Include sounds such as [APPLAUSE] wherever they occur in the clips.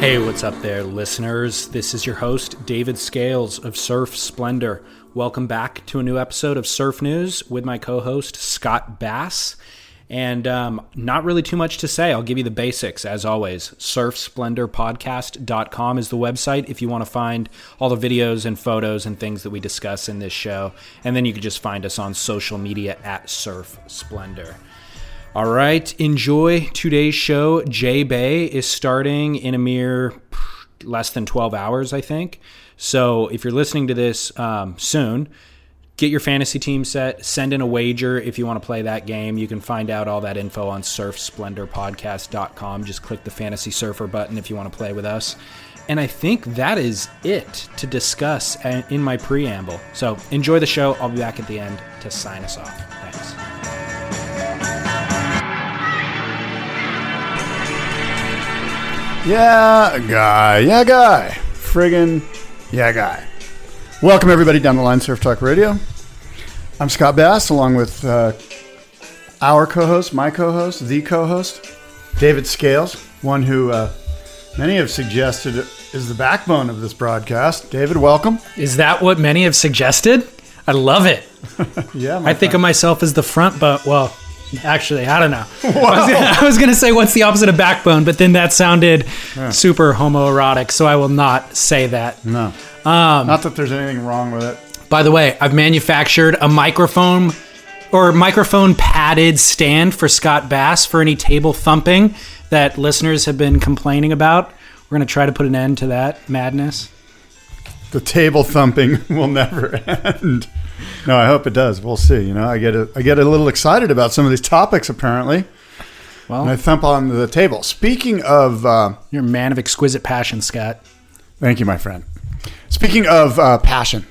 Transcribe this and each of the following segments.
Hey, what's up there, listeners? This is your host, David Scales of Surf Splendor. Welcome back to a new episode of Surf News with my co host, Scott Bass. And um, not really too much to say. I'll give you the basics as always. SurfSplendorPodcast.com is the website if you want to find all the videos and photos and things that we discuss in this show. And then you can just find us on social media at Surf Splendor. All right, enjoy today's show. J Bay is starting in a mere less than 12 hours, I think. So if you're listening to this um, soon, get your fantasy team set, send in a wager if you want to play that game. You can find out all that info on surfsplendorpodcast.com. Just click the fantasy surfer button if you want to play with us. And I think that is it to discuss in my preamble. So enjoy the show. I'll be back at the end to sign us off. Thanks. Yeah, guy. Yeah, guy. Friggin' yeah, guy. Welcome, everybody, down the line, Surf Talk Radio. I'm Scott Bass, along with uh, our co host, my co host, the co host, David Scales, one who uh, many have suggested is the backbone of this broadcast. David, welcome. Is that what many have suggested? I love it. [LAUGHS] Yeah, I think of myself as the front but Well, actually, I don't know. [LAUGHS] I was going to say what's the opposite of backbone, but then that sounded super homoerotic, so I will not say that. No. Um, Not that there's anything wrong with it. By the way, I've manufactured a microphone or microphone padded stand for Scott Bass for any table thumping that listeners have been complaining about. We're going to try to put an end to that madness. The table thumping [LAUGHS] will never end. No, I hope it does. We'll see. You know, I get a, I get a little excited about some of these topics apparently, Well, and I thump on the table. Speaking of, uh, you're a man of exquisite passion, Scott. thank you, my friend. Speaking of uh, passion,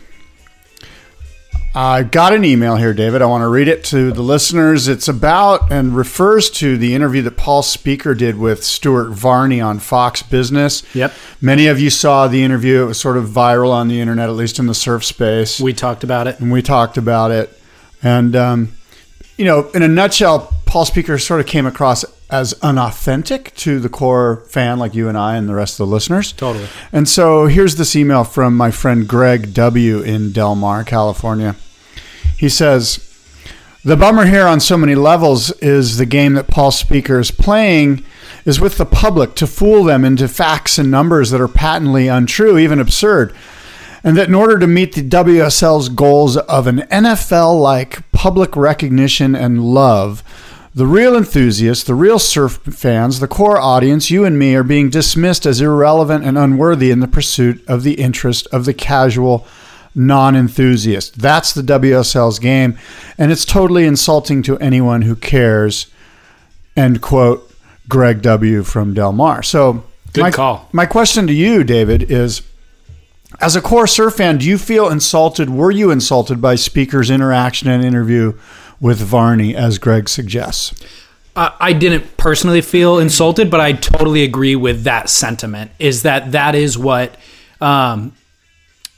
I got an email here, David. I want to read it to the listeners. It's about and refers to the interview that Paul Speaker did with Stuart Varney on Fox Business. Yep. Many of you saw the interview. It was sort of viral on the internet, at least in the surf space. We talked about it. and we talked about it. And um, you know, in a nutshell, Paul Speaker sort of came across as unauthentic to the core fan, like you and I and the rest of the listeners. Totally. And so here's this email from my friend Greg W. in Del Mar, California. He says, The bummer here on so many levels is the game that Paul Speaker is playing is with the public to fool them into facts and numbers that are patently untrue, even absurd. And that in order to meet the WSL's goals of an NFL like public recognition and love, the real enthusiasts, the real surf fans, the core audience, you and me, are being dismissed as irrelevant and unworthy in the pursuit of the interest of the casual non enthusiast. That's the WSL's game, and it's totally insulting to anyone who cares. End quote, Greg W. from Del Mar. So, Good my, call. My question to you, David, is as a core surf fan, do you feel insulted? Were you insulted by Speaker's interaction and interview with Varney, as Greg suggests? I I didn't personally feel insulted, but I totally agree with that sentiment. Is that that is what um,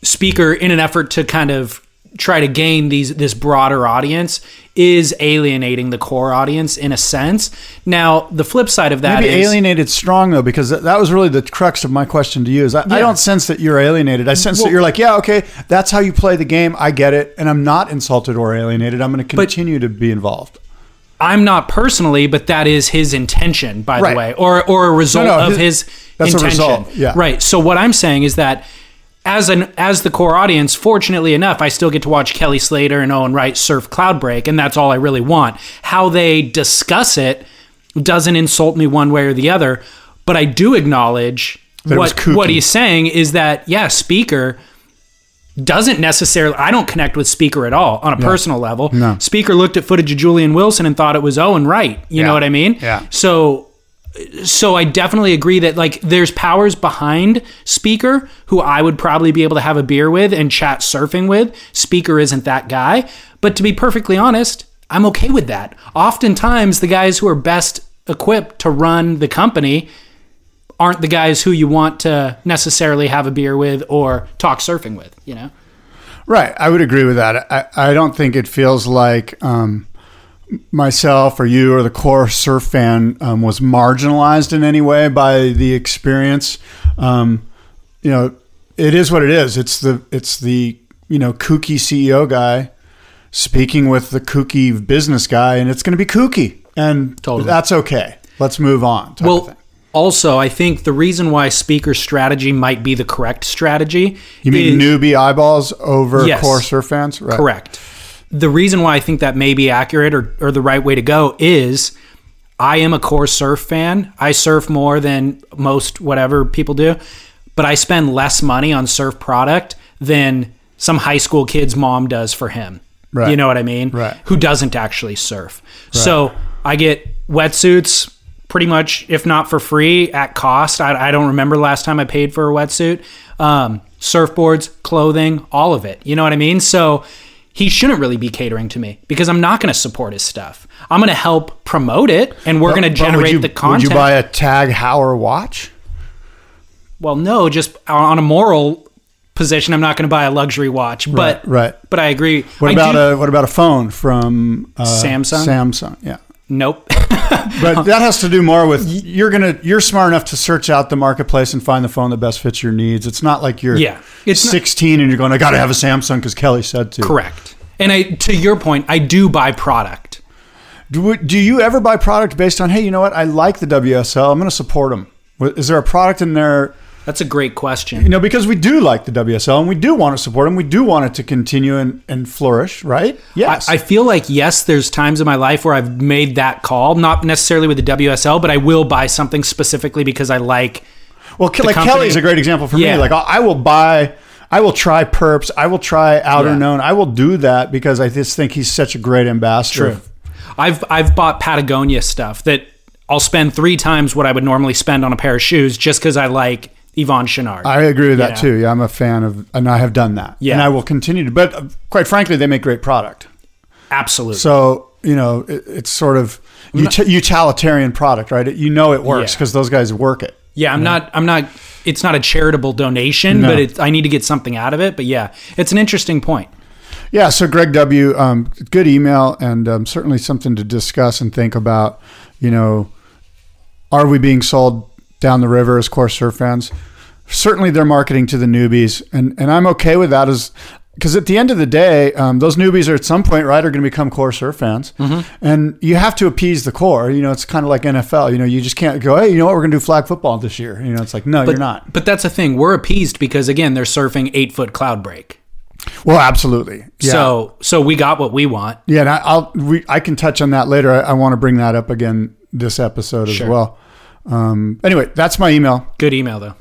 speaker, in an effort to kind of try to gain these this broader audience, is alienating the core audience in a sense. Now, the flip side of that Maybe is- alienated strong though, because that- that was really the crux of my question to you. Is I, I don't sense that you're alienated. I sense that you're like, yeah, okay, that's how you play the game. I get it, and I'm not insulted or alienated. I'm going to continue to be involved. I'm not personally, but that is his intention, by Right. the way, or or a result No, no, of his- his that's a intention. result, yeah. Right. So what I'm saying is that as an as the core audience, fortunately enough, I still get to watch Kelly Slater and Owen Wright surf Cloudbreak, and that's all I really want. How they discuss it doesn't insult me one way or the other, but I do acknowledge That what what he's saying is that yeah, speaker doesn't necessarily I don't connect with Speaker at all on a personal level. No. Speaker looked at footage of Julian Wilson and thought it was Owen Wright. You know what I mean? Yeah. So so I definitely agree that like there's powers behind Speaker who I would probably be able to have a beer with and chat surfing with. Speaker isn't that guy, but to be perfectly honest, I'm okay with that. Oftentimes the guys who are best equipped to run the company aren't the guys who you want to necessarily have a beer with or talk surfing with, you know? Right. I would agree with that. I, I don't think it feels like um, myself or you or the core surf fan um, was marginalized in any way by the experience. Um, you know, it is what it is. It's the it's the you know kooky CEO guy speaking with the kooky business guy, and it's going to be kooky, and Totally. that's okay. Let's move on. Well, also, I think the reason why speaker strategy might be the correct strategy. you mean is- newbie eyeballs over Yes. core surf fans? Right. Correct. The reason why I think that may be accurate or, or the right way to go is I am a core surf fan. I surf more than most whatever people do, but I spend less money on surf product than some high school kid's mom does for him. Right. You know what I mean? Right. Who doesn't actually surf. So I get wetsuits pretty much, if not for free, at cost. I, I don't remember last time I paid for a wetsuit. Um, surfboards, clothing, all of it. You know what I mean? So he shouldn't really be catering to me because I'm not going to support his stuff. I'm going to help promote it and we're going to generate you- the content. Would you buy a Tag Heuer watch? well, no, just on a moral position, I'm not going to buy a luxury watch. But right. but I agree. What I about do- a what about a phone from uh, Samsung? Samsung, yeah. Nope. [LAUGHS] But that has to do more with you're gonna you're smart enough to search out the marketplace and find the phone that best fits your needs. It's not like you're Yeah. It's not- 16 and you're going I got to have a Samsung because Kelly said to. Correct. And I, to your point, I do buy product. Do, do you ever buy product based on hey you know what I like the WSL I'm going to support them? Is there a product in there? That's a great question. You know because we do like the WSL and we do want to support them. We do want it to continue and, and flourish, right? Yes. I feel like yes, there's times in my life where I've made that call, not necessarily with the WSL, but I will buy something specifically because I like. Well, Ke- like company- Kelly's a great example for Yeah. me. Like I I will buy, I will try Perps, I will try Outer Yeah. Known, I will do that because I just think he's such a great ambassador. True. I've I've bought Patagonia stuff that I'll spend three times what I would normally spend on a pair of shoes just because I like Yvon Chouinard. I agree with that Yeah. too. Yeah, I'm a fan of, and I have done that. Yeah. and I will continue to. But uh, quite frankly, they make great product. Absolutely. So you know, it, it's sort of ut- utilitarian product, right? You know, it works Yeah. because those guys work it. yeah, I'm not. I'm not. It's not a charitable donation, No. but it, I need to get something out of it. But yeah, it's an interesting point. Yeah, so Greg W, um, good email and um, certainly something to discuss and think about. You know, are we being sold down the river as core surf fans? Certainly, they're marketing to the newbies, and and I'm okay with that. As because at the end of the day, um, those newbies are at some point, right, are going to become core surf fans, and you have to appease the core. You know, it's kind of like NFL. You know, you just can't go, hey, you know what, we're going to do flag football this year. You know, it's like, no, But you're not. But that's the thing. We're appeased because again, they're surfing eight foot Cloudbreak. Well, absolutely. Yeah. So so we got what we want. Yeah, and I, I'll we, I can touch on that later. I, I want to bring that up again this episode as Sure. well. Um, anyway, that's my email. Good email though.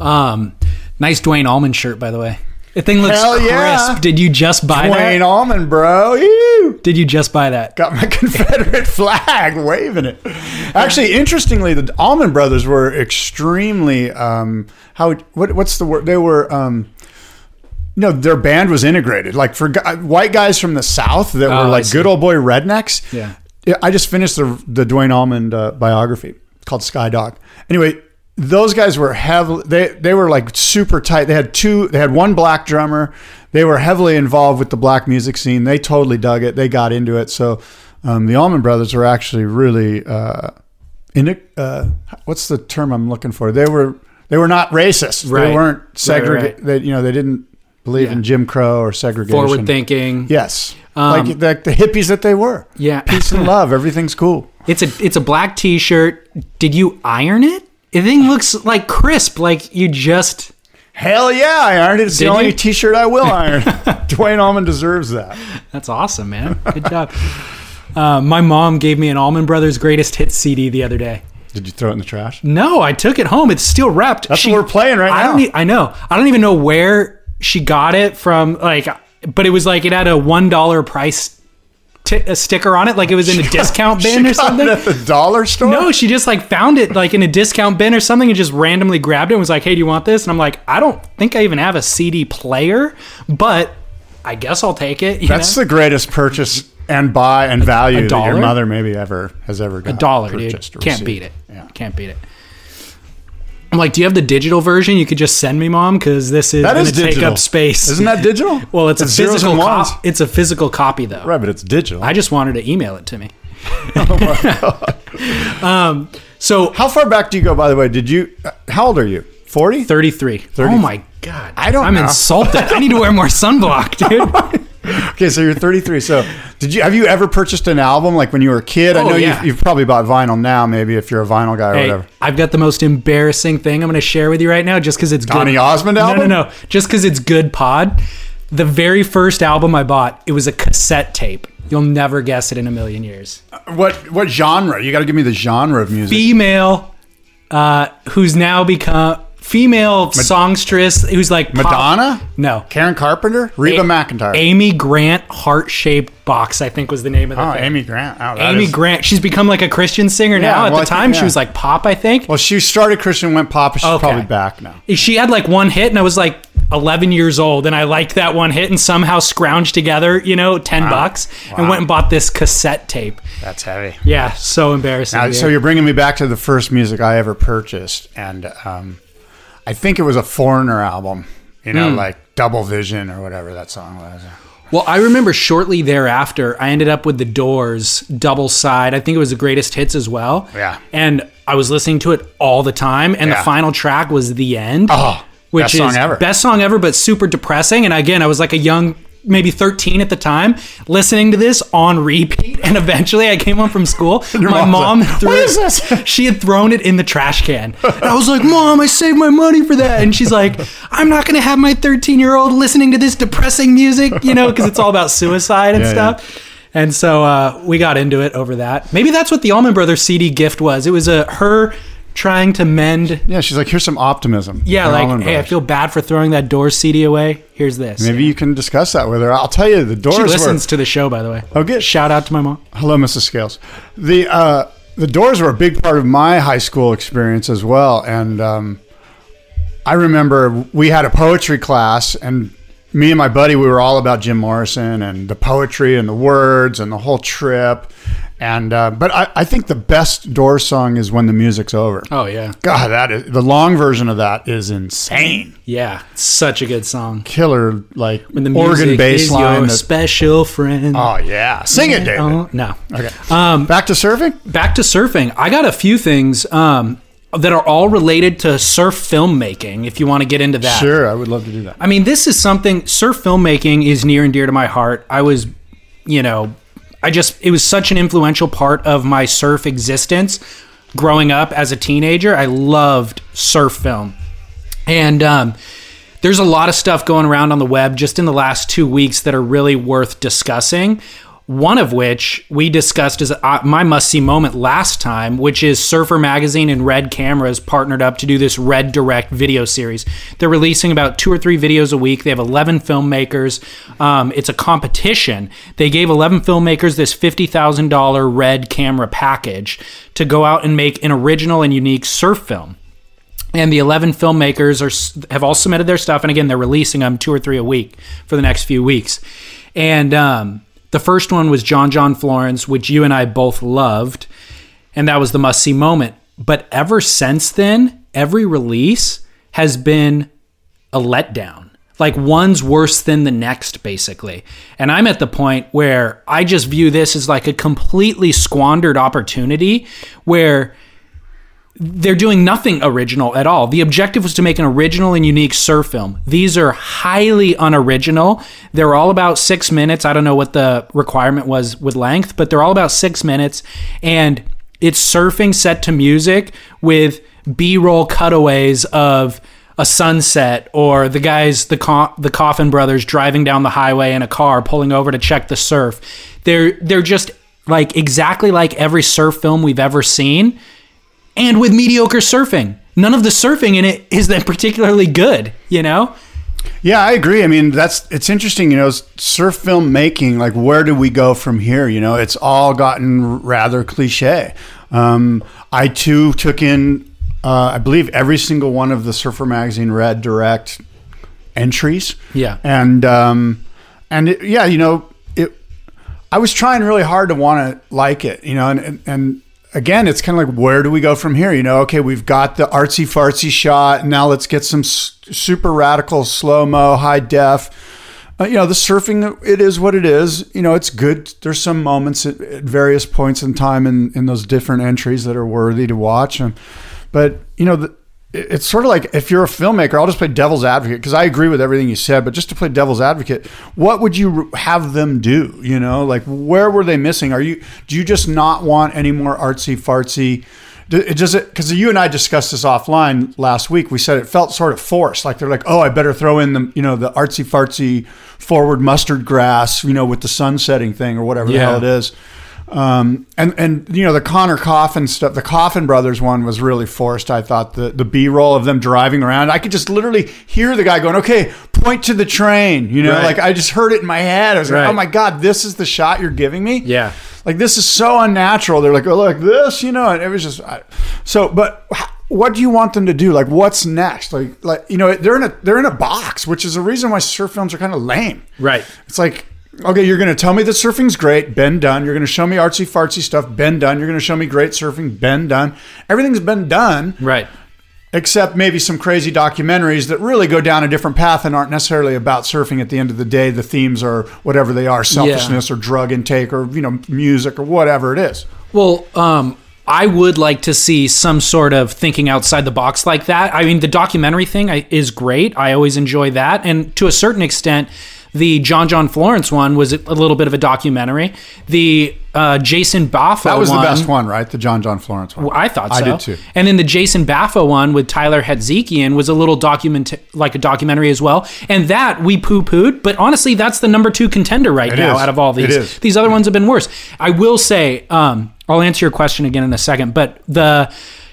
Um, nice Duane Allman shirt by the way. The thing looks Hell yeah. crisp. Did you just buy Wayne that? Duane Allman, bro. Ew. Did you just buy that? Got my [LAUGHS] Confederate flag, waving it. Actually, interestingly, the Allman brothers were extremely um, how what what's the word? They were. Um, no, their band was integrated. Like for white guys from the South that Oh, were like good old boy rednecks. Yeah. Yeah, I just finished the the Duane Allman uh, biography called Sky Dog. Anyway, those guys were heavily they they were like super tight. They had two they had one black drummer. They were heavily involved with the black music scene. They totally dug it. They got into it. So um, the Allman Brothers were actually really uh, in it. Uh, what's the term I'm looking for? They were they were not racist. They weren't Right, segregated. right. They you know they didn't believe Yeah. in Jim Crow or segregation. Forward thinking. Yes. Um, like the, the hippies that they were. Yeah. Peace and [LAUGHS] love. Everything's cool. It's a it's a black T-shirt. Did you iron it? The thing looks like crisp. Like you just. Hell yeah, I ironed it. It's the only you? t-shirt I will iron. [LAUGHS] Duane Allman deserves that. That's awesome, man. Good job. Uh, my mom gave me an Allman Brothers Greatest Hits CD the other day. Did you throw it in the trash? No, I took it home. It's still wrapped. That's what we're playing right I now. Don't e- I know. I don't even know where she got it from. Like, but it was like it had a one dollar price t- a sticker on it, like it was in a [LAUGHS] discount bin She or got something. at the dollar store? No, she just like found it like in a discount bin or something and just randomly grabbed it and was like, "Hey, do you want this?" And I'm like, "I don't think I even have a CD player, but I guess I'll take it." That's know? the greatest purchase and buy and value that your mother maybe ever has ever got. a dollar, dude. Can't beat it. Yeah. Can't beat it. I'm like, do you have the digital version? You could just send me, mom, because this is That going is to take digital. up space. Isn't that digital? [LAUGHS] well, it's, It's a zeros physical and ones. copy. It's a physical copy, though. Right, but it's digital. I just wanted to email it to me. [LAUGHS] [LAUGHS] um, so How far back do you go? By the way, did you? uh, How old are you? Forty. 33. Oh my god. I don't I'm know. insulted. I need to wear more sunblock, dude. Okay, so you're 33. So, did you have you ever purchased an album like when you were a kid? I Oh, know yeah. you've, you've probably bought vinyl now, maybe if you're a vinyl guy or Hey, whatever. I've got the most embarrassing thing I'm going to share with you right now, just because it's Donny good. Osmond album. No, no, no. Just because it's good pod. The very first album I bought, it was a cassette tape. You'll never guess it in a million years. What what genre? You got to give me the genre of music. Female, uh, who's now become female songstress, who's like pop- Madonna, No, Karen Carpenter, Reba A- McEntire. Amy Grant heart shaped box. I think was the name of the oh, thing. Amy Grant. Oh, that Amy is- Grant. She's become like a Christian singer Yeah, now. At well, I the think- time, she was like pop. I think. Well, she started Christian, went pop. She's Okay. probably back now. she had like one hit and I was like 11 years old and I liked that one hit and somehow scrounged together, you know, 10 bucks and went and bought this cassette tape. That's heavy. Yeah, so embarrassing. Dude. so you're bringing me back to the first music I ever purchased, and um, I think it was a Foreigner album. You know, hmm. like Double Vision or whatever that song was. well, I remember shortly thereafter, I ended up with The Doors double side. I think it was the greatest hits as well. Yeah. And I was listening to it all the time and Yeah. the final track was The End. Oh, which best is song ever. best song ever, but super depressing. And again, I was like a young, maybe 13 at the time, listening to this on repeat. And eventually, I came home from school. [LAUGHS] My mom like, threw? [LAUGHS] She had thrown it in the trash can. And I was like, "Mom, I saved my money for that." And she's like, "I'm not going to have my 13 year old listening to this depressing music, you know, because it's all about suicide and Yeah, stuff." And so uh, we got into it over that. Maybe that's what the Allman Brothers CD gift was. It was a her trying to mend Yeah, she's like, here's some optimism. yeah, They're like, hey, I feel bad for throwing that Doors CD away. Here's this. Maybe you can discuss that with her. I'll tell you, the doors she were. listens to the show, by the way. Oh, good. Shout out to my mom. Hello, Mrs. Scales. The uh, the Doors were a big part of my high school experience as well, and um, I remember we had a poetry class, and me and my buddy we were all about Jim Morrison and the poetry and the words and the whole trip. And uh, but I, I think the best door song is when the music's over. Oh yeah, God, that is the long version of that is insane. yeah, such a good song. Killer, like When the organ bass line. that- special friend. oh yeah, sing it, David. Oh, no. Okay, Um, back to surfing. back to surfing. I got a few things um, that are all related to surf filmmaking. If you want to get into that, Sure, I would love to do that. I mean, this is something surf filmmaking is near and dear to my heart. I was, you know, I just it was such an influential part of my surf existence growing up as a teenager. I loved surf film. And um there's a lot of stuff going around on the web just in the last 2 weeks that are really worth discussing. One of which we discussed as uh, my must see moment last time, which is Surfer Magazine and Red Cameras partnered up to do this Red Direct video series. They're releasing about two or three videos a week. They have 11 filmmakers. Um, it's a competition. They gave 11 filmmakers this $50,000 Red camera package to go out and make an original and unique surf film and the 11 filmmakers are have all submitted their stuff and again they're releasing them two or three a week for the next few weeks and um, the first one was john john florence which you and i both loved and that was the must see moment but ever since then every release has been a letdown. Like one's worse than the next, basically. And I'm at the point where I just view this as like a completely squandered opportunity where they're doing nothing original at all. The objective was to make an original and unique surf film. These are highly unoriginal. They're all about six minutes. I don't know what the requirement was with length, but they're all about six minutes. And it's surfing set to music with B roll cutaways of a sunset or the guys, the, Co- the Coffin brothers driving down the highway in a car, pulling over to check the surf. They're, they're just like exactly like every surf film we've ever seen and with mediocre surfing. None of the surfing in it is that particularly good, you know? Yeah, I agree. I mean, that's it's interesting. You know, surf film making. Like, where do we go from here? You know, it's all gotten rather cliche. Um, I too took in, uh, I believe, every single one of the Surfer Magazine Red Direct entries. Yeah. and um, and it, yeah, you know, it. I was trying really hard to want to like it, you know, and and, and again, it's kind of like where do we go from here? You know, okay, we've got the artsy fartsy shot. Now let's get some s- super radical slow mo, high def. Uh, you know, the surfing, it is what it is. You know, it's good. There's some moments at, at various points in time in, in those different entries that are worthy to watch. And, but, you know, the, it's sort of like if you're a filmmaker, I'll just play devil's advocate because I agree with everything you said. But just to play devil's advocate, what would you have them do? You know, like where were they missing? Are you do you just not want any more artsy fartsy? Does it because you and I discussed this offline last week. We said it felt sort of forced. Like they're like, oh, I better throw in the you know the artsy fartsy forward mustard grass, you know, with the sun setting thing or whatever the Yeah. hell it is. Um, and and you know the Connor Coffin stuff, the Coffin brothers one was really forced. I thought the the B roll of them driving around, I could just literally hear the guy going, "Okay, point to the train." You know, Right. like I just heard it in my head. I was Right. like, "Oh my god, this is the shot you're giving me." Yeah. like this is so unnatural. They're like, "Oh, like this," you know, and it was just I, so. But what do you want them to do? Like, what's next? Like, like you know, they're in a they're in a box, which is the reason why surf films are kind of lame. Right. It's like, okay, you're going to tell me that surfing's great, been done. You're going to show me artsy fartsy stuff, been done. You're going to show me great surfing, been done. Everything's been done, Right. except maybe some crazy documentaries that really go down a different path and aren't necessarily about surfing. At the end of the day, the themes are whatever they are: selfishness or drug intake or you know music or whatever it is. Well, um, I would like to see some sort of thinking outside the box like that. I mean, the documentary thing is great. I always enjoy that, and to a certain extent, the John John Florence one was a little bit of a documentary. The uh, Jason Baffa That was one, the best one, right? The John John Florence one. I thought so. I did too. And then the Jason Baffa one with Tyler Hatzikian was a little document like a documentary as well. And that we poo pooed, but honestly, that's the number two contender right It now is. out of all these. These other ones have been worse. I will say, um, I'll answer your question again in a second, but the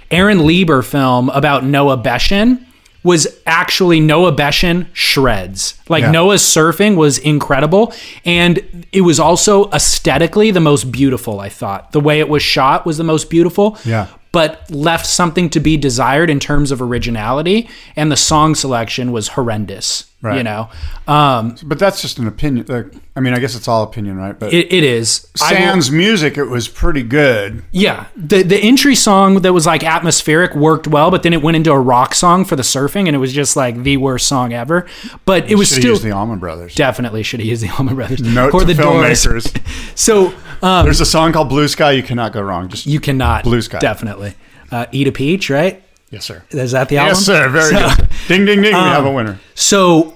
Aaron Lieber film about Noah Beschen was actually Noah Beschen shreds. Like Yeah. Noah's surfing was incredible and it was also aesthetically the most beautiful, I thought. The way it was shot was the most beautiful Yeah. But left something to be desired in terms of originality and the song selection was horrendous Right. you know um, But that's just an opinion. Like, I mean, I guess it's all opinion, right? But it, it is I will- music, it was pretty good. yeah the the entry song that was like atmospheric worked well but then it went into a rock song for the surfing and it was just like the worst song ever but it was still the Allman Brothers. definitely should have used the Allman Brothers Note or the Doors filmmakers. [LAUGHS] so um, There's a song called Blue Sky. You cannot go wrong. Just you cannot Blue Sky. definitely uh, eat a peach right yes, sir. is that the album Yes, sir. Very So- good. Ding, ding, ding. we have a winner. So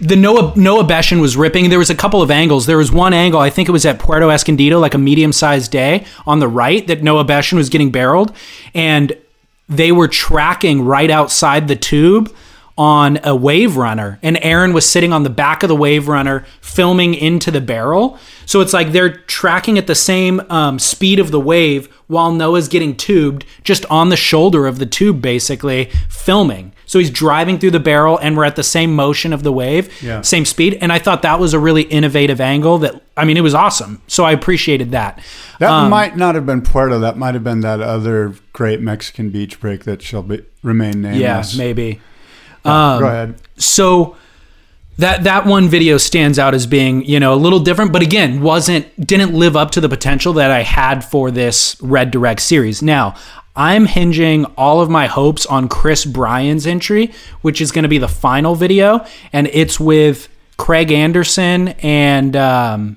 the Noah Noah Beschen was ripping. There was a couple of angles. There was one angle, I think it was at Puerto Escondido, like a medium sized day on the right, that Noah Beschen was getting barreled, and they were tracking right outside the tube on a wave runner and Aaron was sitting on the back of the wave runner filming into the barrel so it's like they're tracking at the same um, speed of the wave while Noah's getting tubed just on the shoulder of the tube basically filming so he's driving through the barrel and we're at the same motion of the wave Yeah. same speed and I thought that was a really innovative angle that I mean it was awesome so I appreciated that That Um, might not have been Puerto. That might have been that other great Mexican beach break that shall be, remain nameless. yeah nameless. Maybe Go ahead. so that that one video stands out as being you know a little different but again wasn't didn't live up to the potential that i had for this red direct series now i'm hinging all of my hopes on chris bryan's entry which is going to be the final video and it's with craig anderson and um,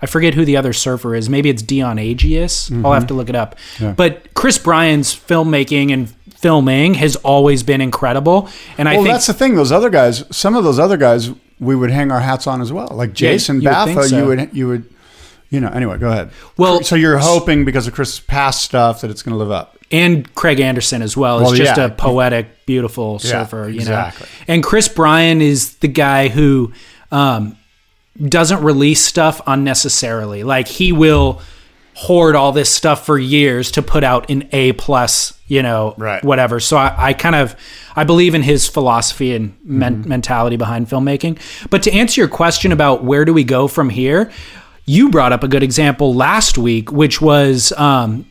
I forget who the other surfer is. Maybe it's Dion Agius. I'll have to look it up. But Chris Bryan's filmmaking and filming has always been incredible. And I Well, think that's the thing. Those other guys, some of those other guys, we would hang our hats on as well. Like Jason you would Baffa, so. you would, you would, you know. Anyway, go ahead. Well, so you're hoping because of Chris's past stuff that it's going to live up. and Craig Anderson as well is Well, just yeah. a poetic, beautiful surfer, you exactly. know. And Chris Bryan is the guy who um, doesn't release stuff unnecessarily. Like he will hoard all this stuff for years to put out an A plus, you know, Right. whatever. So I, I kind of I believe in his philosophy and men- mentality behind filmmaking. But to answer your question about where do we go from here, you brought up a good example last week, which was um,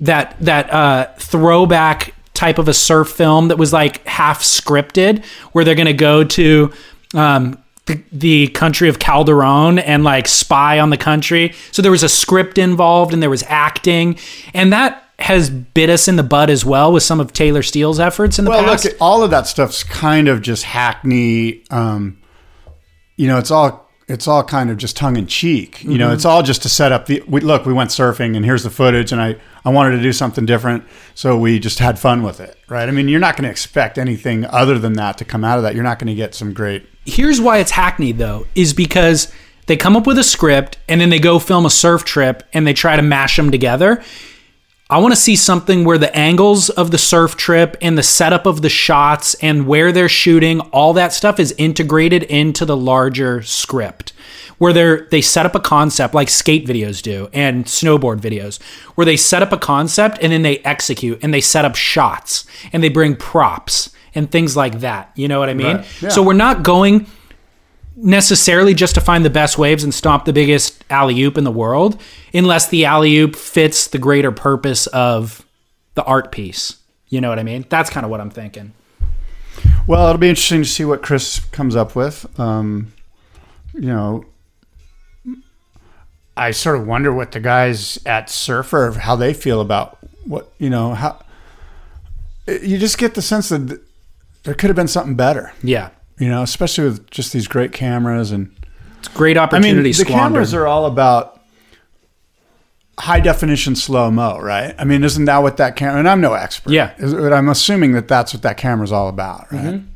that that uh, throwback type of a surf film that was like half scripted, where they're going to go to um, the, the country of Calderon and like spy on the country. So there was a script involved and there was acting, and that has bit us in the butt as well with some of Taylor Steele's efforts in the Well, past. look, all of that stuff's kind of just hackney. Um, you know, it's all it's all kind of just tongue in cheek. You Mm-hmm. know, it's all just to set up the. We, look, we went surfing, and here's the footage, and I I wanted to do something different, so we just had fun with it, right? I mean, you're not going to expect anything other than that to come out of that. You're not going to get some great. Here's why it's hackneyed though, is because they come up with a script and then they go film a surf trip and they try to mash them together. I want to see something where the angles of the surf trip and the setup of the shots and where they're shooting, all that stuff is integrated into the larger script. Where they're they set up a concept like skate videos do and snowboard videos, where they set up a concept and then they execute and they set up shots and they bring props and things like that. You know what I mean? Right. Yeah. So we're not going necessarily just to find the best waves and stomp the biggest alley oop in the world, unless the alley oop fits the greater purpose of the art piece. You know what I mean? That's kind of what I'm thinking. Well, it'll be interesting to see what Chris comes up with. Um, you know, I sort of wonder what the guys at Surfer how they feel about what you know how. You just get the sense that there could have been something better, Yeah. you know, especially with just these great cameras and. It's great I opportunity mean, the cameras are all about high definition slow mo, right? I mean, isn't that what that camera? And I'm no expert. Yeah. But I'm assuming that that's what that camera's all about, right? Mm-hmm.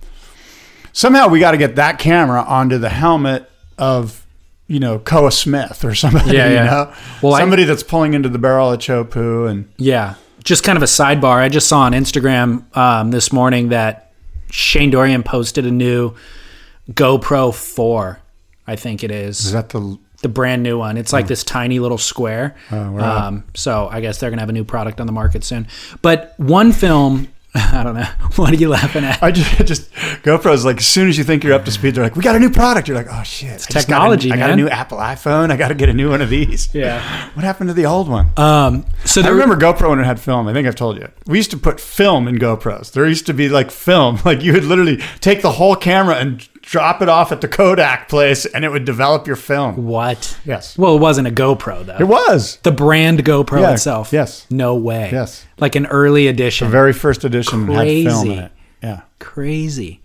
Somehow we got to get that camera onto the helmet of, you know, Koa Smith or somebody. Yeah, [LAUGHS] yeah. You know, Well, I- somebody that's pulling into the barrel of Chopu and Yeah. Just kind of a sidebar. I just saw on Instagram um, this morning that Shane Dorian posted a new GoPro 4, I think it is. is that the the brand new one. It's like this tiny little square. Oh, wow. um, so I guess they're gonna have a new product on the market soon. But one film, [LAUGHS] I don't know. [LAUGHS] What are you laughing at? I just, [LAUGHS] just GoPro's like as soon as you think you're up to speed, they're like, "We got a new product." You're like, "Oh shit!" It's technology, I got a new Apple iPhone. I got to get a new one of these. Yeah. What happened to the old one? Um, so I remember GoPro when it had film. I think I've told you. We used to put film in GoPros. There used to be like film. Like you would literally take the whole camera and drop it off at the Kodak place, and it would develop your film. what? Yes, Well, it wasn't a GoPro though. it was the brand GoPro Yeah, itself. yes. No way. Yes. Like an early edition. the very first edition had film in it. Yeah. crazy.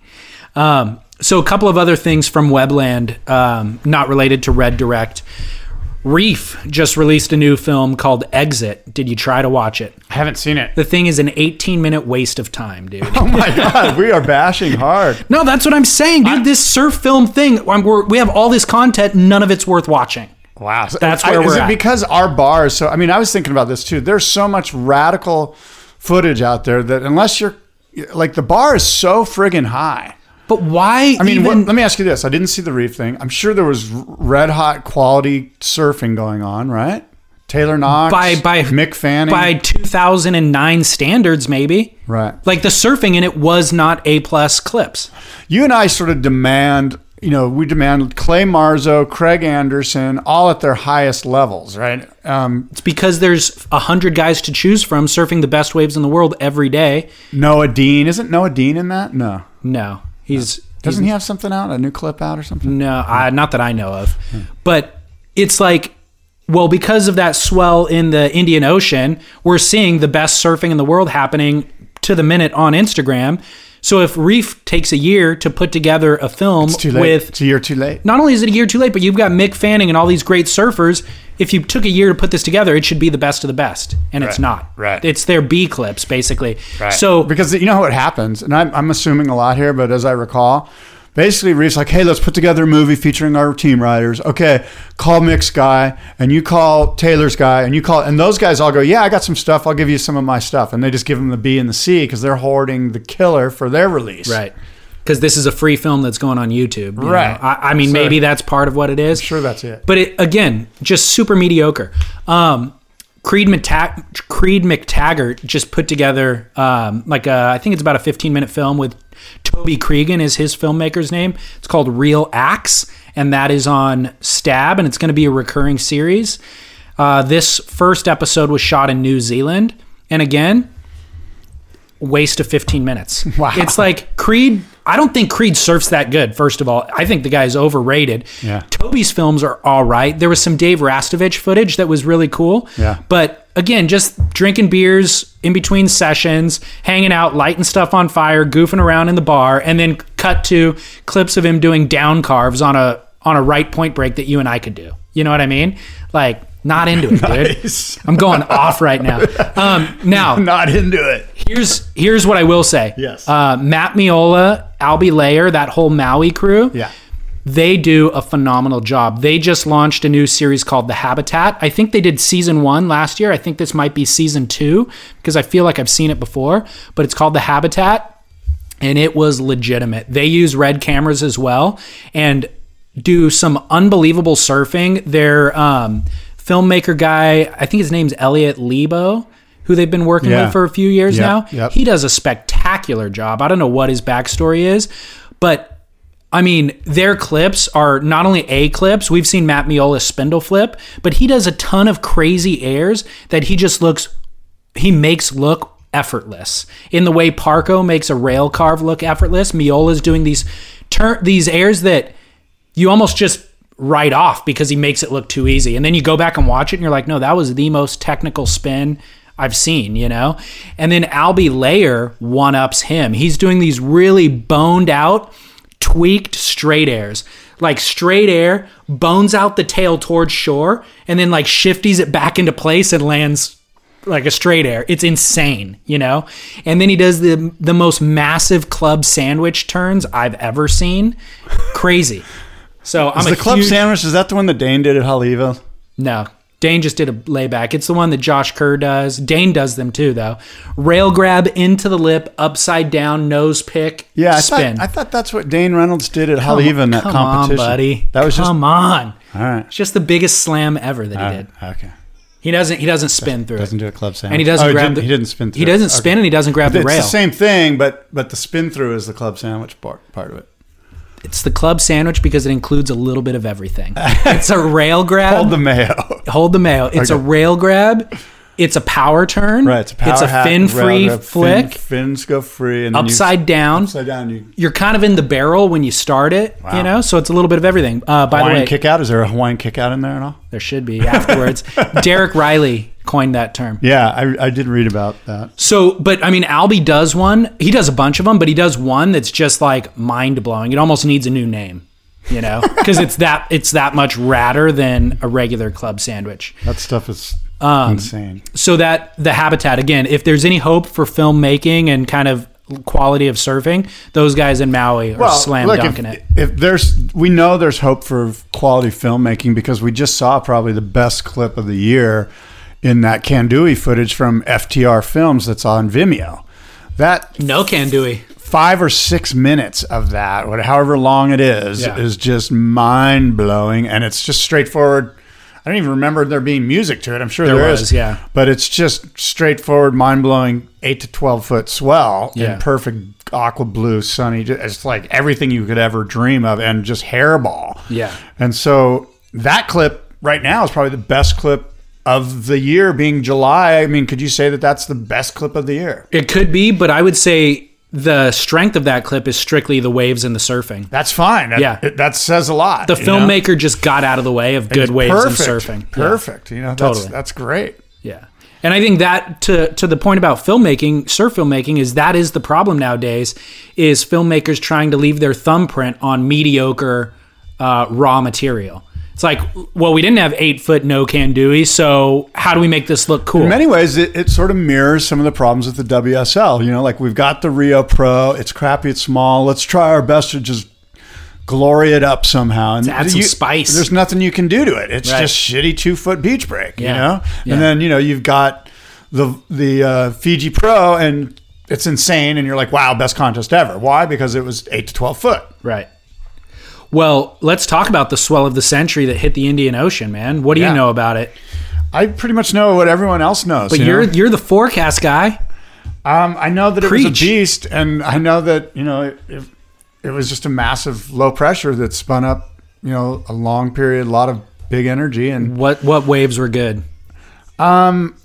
Um, so a couple of other things from Webland, um, not related to Red Direct. Reef just released a new film called Exit. Did you try to watch it? I haven't seen it. The thing is an 18 minute waste of time, dude. [LAUGHS] Oh my god, we are bashing hard. no, that's what I'm saying, dude. this surf film thing, we're, we have all this content, none of it's worth watching. Wow, That's where is we're it at. because our bars? So I mean, I was thinking about this too. There's so much radical footage out there that unless you're like the bar is so friggin' high. But why? I mean, even, what, let me ask you this: I didn't see the reef thing. I'm sure there was red hot quality surfing going on, right? Taylor Knox, By- by- Mick Fanning, by 2009 standards, maybe. right? Like the surfing in it was not A plus clips. You and I sort of demand, you know, we demand Clay Marzo, Craig Anderson, all at their highest levels, right? Um, It's because there's a hundred guys to choose from surfing the best waves in the world every day. Noa Deane, isn't Noa Deane in that? No, No, he's doesn't he have something out, a new clip out or something? no, I, not that I know of. Hmm. But it's like, well, because of that swell in the Indian Ocean, we're seeing the best surfing in the world happening to the minute on Instagram. So if Reef takes a year to put together a film It's too late. with it's a year too late. not only is it a year too late, but you've got Mick Fanning and all these great surfers. If you took a year to put this together, it should be the best of the best, and it's not. right. It's their B clips basically. Right. So because you know what happens, and I'm, I'm assuming a lot here, but as I recall, basically Reef's like, hey, let's put together a movie featuring our team riders. Okay, call Mick's guy, and you call Taylor's guy, and you call, and those guys all go, yeah, I got some stuff. I'll give you some of my stuff, and they just give them the B and the C because they're hoarding the killer for their release. right, because this is a free film that's going on YouTube. you know? Right. I, I mean, So- maybe that's part of what it is. Sure, that's it. But it, again, just super mediocre. Um, Creed, McTag- Creed McTaggart just put together um, like a, I think it's about a 15 minute film with Toby Cregan is his filmmaker's name. It's called Real Axe, and that is on Stab, and it's going to be a recurring series. Uh, this first episode was shot in New Zealand, and again, waste of 15 minutes. Wow. It's like Creed I don't think Creed surfs that good. First of all, I think the guy's overrated. Yeah. Toby's films are all right. There was some Dave Rastovich footage that was really cool. Yeah. But again, just drinking beers in between sessions, hanging out, lighting stuff on fire, goofing around in the bar, and then cut to clips of him doing down carves on a on a right point break that you and I could do. You know what I mean? Like not into it, dude. Nice. I'm going off right now. Um, now [LAUGHS] Not into it. here's here's what I will say. Yes. Uh, Matt Meola, Albie Layer, that whole Maui crew. Yeah. They do a phenomenal job. They just launched a new series called The Habitat. I think they did season one last year. I think this might be season two because I feel like I've seen it before, but it's called The Habitat and it was legitimate. They use red cameras as well and do some unbelievable surfing. Their um, filmmaker guy, I think his name's Elliot Lebo, who they've been working Yeah. with for a few years Yep, now. yep. He does a spectacular job. I don't know what his backstory is, but I mean, their clips are not only A clips, we've seen Matt Meola spindle flip, but he does a ton of crazy airs that he just looks, he makes look effortless. In the way Parko makes a rail carve look effortless, Meola's doing these turn these airs that you almost just write off because he makes it look too easy. And then you go back and watch it and you're like, no, that was the most technical spin I've seen, you know? And then Albie Layer one ups him. He's doing these really boned out, tweaked straight airs. Like straight air, bones out the tail towards shore, and then like shifties it back into place and lands like a straight air. It's insane, you know? And then he does the the most massive club sandwich turns I've ever seen. Crazy. So I'm Is the club huge, sandwich, is that the one that Dane did at Haleiwa? No. Dane just did a layback. It's the one that Josh Kerr does. Dane does them too, though. Rail grab into the lip, upside down, nose pick, Yeah, I spin. thought, I thought that's what Dane Reynolds did at Haleiwa in that Come competition. on, buddy. That was just Come on. all right. It's just the biggest slam ever that he did. Okay. He doesn't. He doesn't spin through Doesn't do a club sandwich. and he doesn't Oh, grab. didn't- the, he didn't spin. Through He doesn't Okay. spin, and he doesn't grab the It's rail. the same thing, but but the spin through is the club sandwich part part of it. It's the club sandwich because it includes a little bit of everything. it's a rail [LAUGHS] grab. Hold the mayo. Hold the mayo. It's a rail grab. It's a power turn. Right, it's a power It's a fin free grab, fin- flick. fins go free, and upside you, down. upside down. You You're kind of in the barrel when you start it, Wow. you know. So it's a little bit of everything. Uh, by the way, kick out. Is there a Hawaiian kick out in there at all? there should be afterwards. [LAUGHS] Derek Rielly coined that term. Yeah, I, I did read about that. So, but I mean, Albie does one. He does a bunch of them, but he does one that's just like mind blowing. It almost needs a new name, you know, [LAUGHS] because it's that it's that much radder than a regular club sandwich. That stuff is Um, insane. So that the habitat again, if there's any hope for filmmaking and kind of quality of surfing, those guys in Maui are slam look, dunking if, it. if there's, we know there's hope for quality filmmaking because we just saw probably the best clip of the year in that Kandui footage from FTR Films that's on Vimeo. That No we. five or six minutes of that, what- however long it is, Yeah. is just mind blowing, and it's just straightforward. I don't even remember there being music to it. I'm sure There there was, is, yeah. But it's just straightforward, mind blowing, eight to twelve foot swell Yeah. in perfect aqua blue, sunny. It's like everything you could ever dream of, and just hairball. Yeah. And so that clip right now is probably the best clip of the year, being July. I mean, could you say that that's the best clip of the year? It could be, but I would say the strength of that clip is strictly the waves and the surfing. That's fine. That, Yeah. it- that says a lot. The you know? filmmaker just got out of the way of good waves perfect. and surfing. Yeah. Perfect. You know, that's, Totally. that's great. Yeah. And I think that to to the point about filmmaking, surf filmmaking is that is the problem nowadays is filmmakers trying to leave their thumbprint on mediocre uh, raw material. It's like, well, we didn't have eight foot Nokandui, so how do we make this look cool? In many ways, it, it sort of mirrors some of the problems with the WSL. You know, like we've got the Rio Pro. It's crappy. It's small. Let's try our best to just glory it up somehow. And add some spice. There's nothing you can do to it. It's Right. just shitty two foot beach break. You know, Yeah. and then you know you've got the the uh, Fiji Pro, and it's insane. And you're like, wow, best contest ever. Why? Because it was eight to twelve foot. right. Well, let's talk about the swell of the century that hit the Indian Ocean, man. What do Yeah. you know about it? I pretty much know what everyone else knows. But you you're know? you're the forecast guy. Um, I know that it was a beast, and I know that you know it, it, it was just a massive low pressure that spun up, you know, a long period, a lot of big energy, and What what waves were good? um,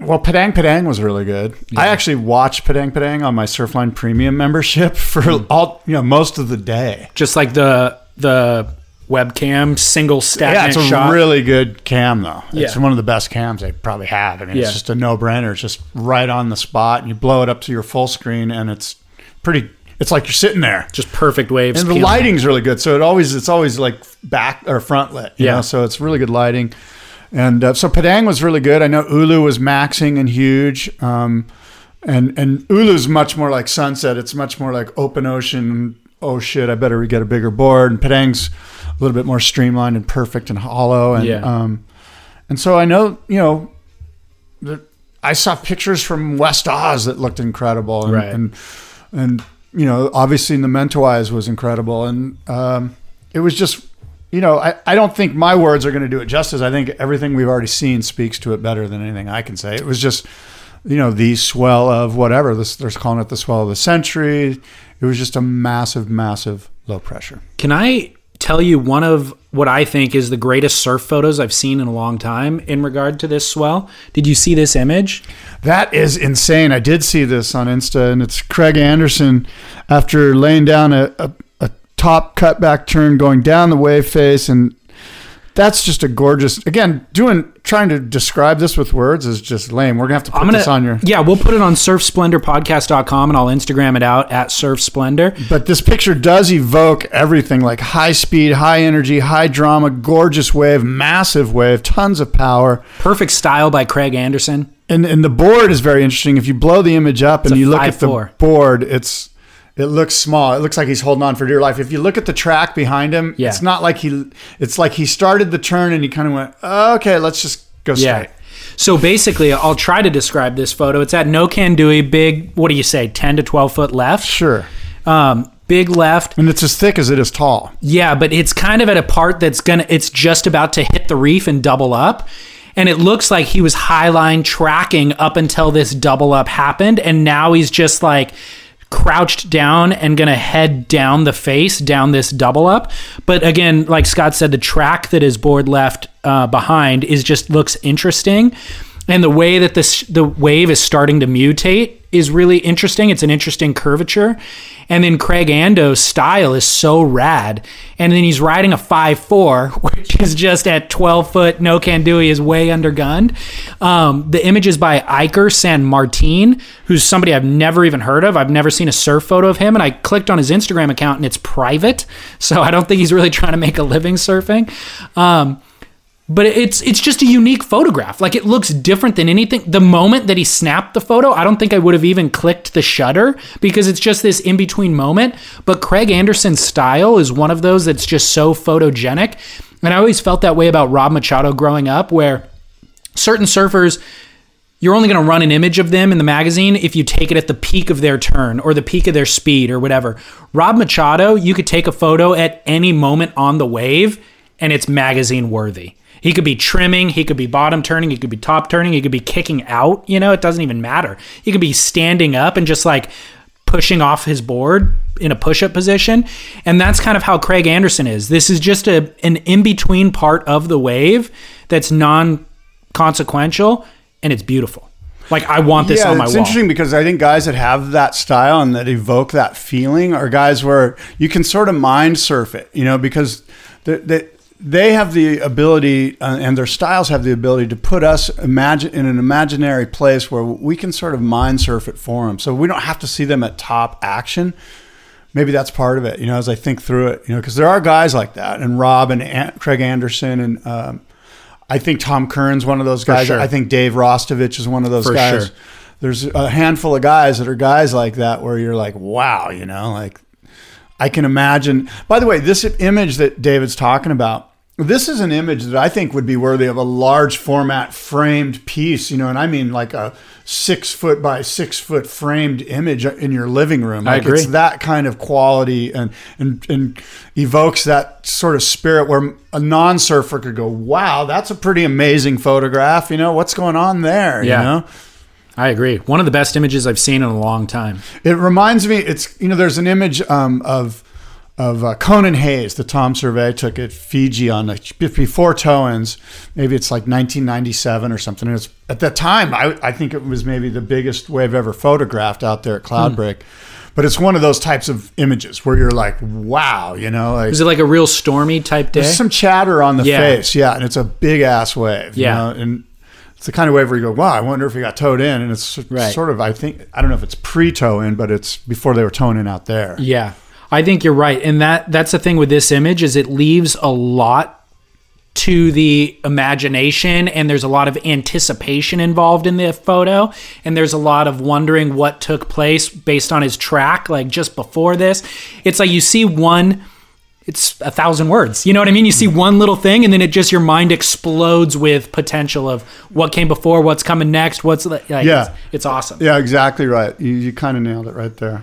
Well, Padang Padang was really good. I actually watched Padang Padang on my Surfline Premium membership [LAUGHS] for Hmm. all you know most of the day. Just like the the webcam single Yeah, it's a shot. really good cam though. It's Yeah. one of the best cams they probably have. I mean, Yeah. it's just a no-brainer. It's just right on the spot, and you blow it up to your full screen, and it's pretty. It's like you're sitting there. just perfect waves. And the lighting's really good, so it always it's always like back or front lit. You Yeah. know? so it's really good lighting. And uh, so Padang was really good. I know Ulu was maxing and huge. Um, and and Ulu's much more like sunset. It's much more like open ocean. Oh shit! I better get a bigger board. And Padang's a little bit more streamlined and perfect and hollow. And Yeah. um, and so I know you know that I saw pictures from West Oz that looked incredible. And, Right. and and you know obviously the Mentawais was incredible. And um, it was just you know I, I don't think my words are going to do it justice. I think everything we've already seen speaks to it better than anything I can say. It was just you know the swell of whatever this they're calling it the swell of the century. It was just a massive, massive low pressure. Can I tell you one of what I think is the greatest surf photos I've seen in a long time in regard to this swell? Did you see this image? That is insane. I did see this on Insta, and it's Craig Anderson after laying down a, a, a top cutback turn going down the wave face. And that's just a gorgeous, again, doing, trying to describe this with words is just lame. We're going to have to put gonna this on your. yeah, we'll put it on surfsplendorpodcast.com and I'll Instagram it out at Surf Splendor. But this picture does evoke everything like high speed, high energy, high drama, gorgeous wave, massive wave, tons of power. Perfect style by Craig Anderson. And and the board is very interesting. If you blow the image up and you look at the 5'4". board, it's it looks small. It looks like he's holding on for dear life. If you look at the track behind him, Yeah. it's not like he. It's like he started the turn and he kind of went, okay, let's just go straight. Yeah. So basically, I'll try to describe this photo. It's at No Can Kandui, big, what do you say, 10 to 12 foot left? Sure. Um, big left. And it's as thick as it is tall. Yeah, but it's kind of at a part that's gonna it's just about to hit the reef and double up. And it looks like he was highline tracking up until this double up happened. And now he's just like crouched down and gonna head down the face down this double up. But again, like Scott said, the track that his board left uh, behind is just looks interesting. And the way that this the wave is starting to mutate is really interesting. It's an interesting curvature. And then Craig Ando's style is so rad. And then he's riding a 5'4, [LAUGHS] which is just at 12 foot. No can do. He is way undergunned. Um, the image is by Iker San Martin, who's somebody I've never even heard of. I've never seen a surf photo of him. And I clicked on his Instagram account and it's private. [LAUGHS] So I don't think he's really trying to make a living surfing. Um, but it's it's just a unique photograph. Like it looks different than anything. The moment that he snapped the photo, I don't think I would have even clicked the shutter because it's just this in between moment. But Craig Anderson's style is one of those that's just so photogenic. And I always felt that way about Rob Machado growing up, where certain surfers you're only going to run an image of them in the magazine if you take it at the peak of their turn or the peak of their speed or whatever. Rob Machado, you could take a photo at any moment on the wave and it's magazine worthy. He could be trimming, he could be bottom turning, he could be top turning, he could be kicking out, you know, it doesn't even matter. He could be standing up and just like pushing off his board in a push-up position and that's kind of how Craig Anderson is. This is just a an in-between part of the wave that's non-consequential and it's beautiful. Like I want this yeah, on my it's wall. It's interesting because I think guys that have that style and that evoke that feeling are guys where you can sort of mind surf it, you know, because they, they have the ability uh, and their styles have the ability to put us imagine in an imaginary place where we can sort of mind surf it for them. So we don't have to see them at top action. Maybe that's part of it, you know, as I think through it, you know, because there are guys like that, and Rob and An- Craig Anderson and. Um, I think Tom Curren's one of those guys. sure. I think Dave Rastovich is one of those For guys. sure. There's a handful of guys that are guys like that where you're like, wow, you know, like I can imagine. By the way, this image that David's talking about, this is an image that I think would be worthy of a large format framed piece, you know, and I mean like a six foot by six foot framed image in your living room. I agree. It's that kind of quality and, and, and evokes that sort of spirit where a non surfer could go, wow, that's a pretty amazing photograph. You know, what's going on there? Yeah. You know? I agree. One of the best images I've seen in a long time. It reminds me. It's you know, there's an image um, of of uh, Conan Hayes, the Tom Servais took at Fiji on like before Towins. Maybe it's like 1997 or something. And it's at that time, I, I think it was maybe the biggest wave ever photographed out there at Cloudbreak. But it's one of those types of images where you're like, wow, you know, like Was it like a real stormy type day? there's some chatter on the Yeah. face, yeah, and it's a big ass wave, you Yeah. know, and it's the kind of wave where you go, wow, I wonder if he got towed in, and it's Right. sort of, I think, I don't know if it's pre-tow in, but it's before they were towing in out there. Yeah. I think you're right. And that that's the thing with this image is it leaves a lot to the imagination and there's a lot of anticipation involved in the photo and there's a lot of wondering what took place based on his track like just before this. It's like you see one it's a thousand words. You know what I mean? You see one little thing and then it just your mind explodes with potential of what came before, what's coming next, what's like Yeah. it's, it's awesome. Yeah, exactly right. You, you kind of nailed it right there.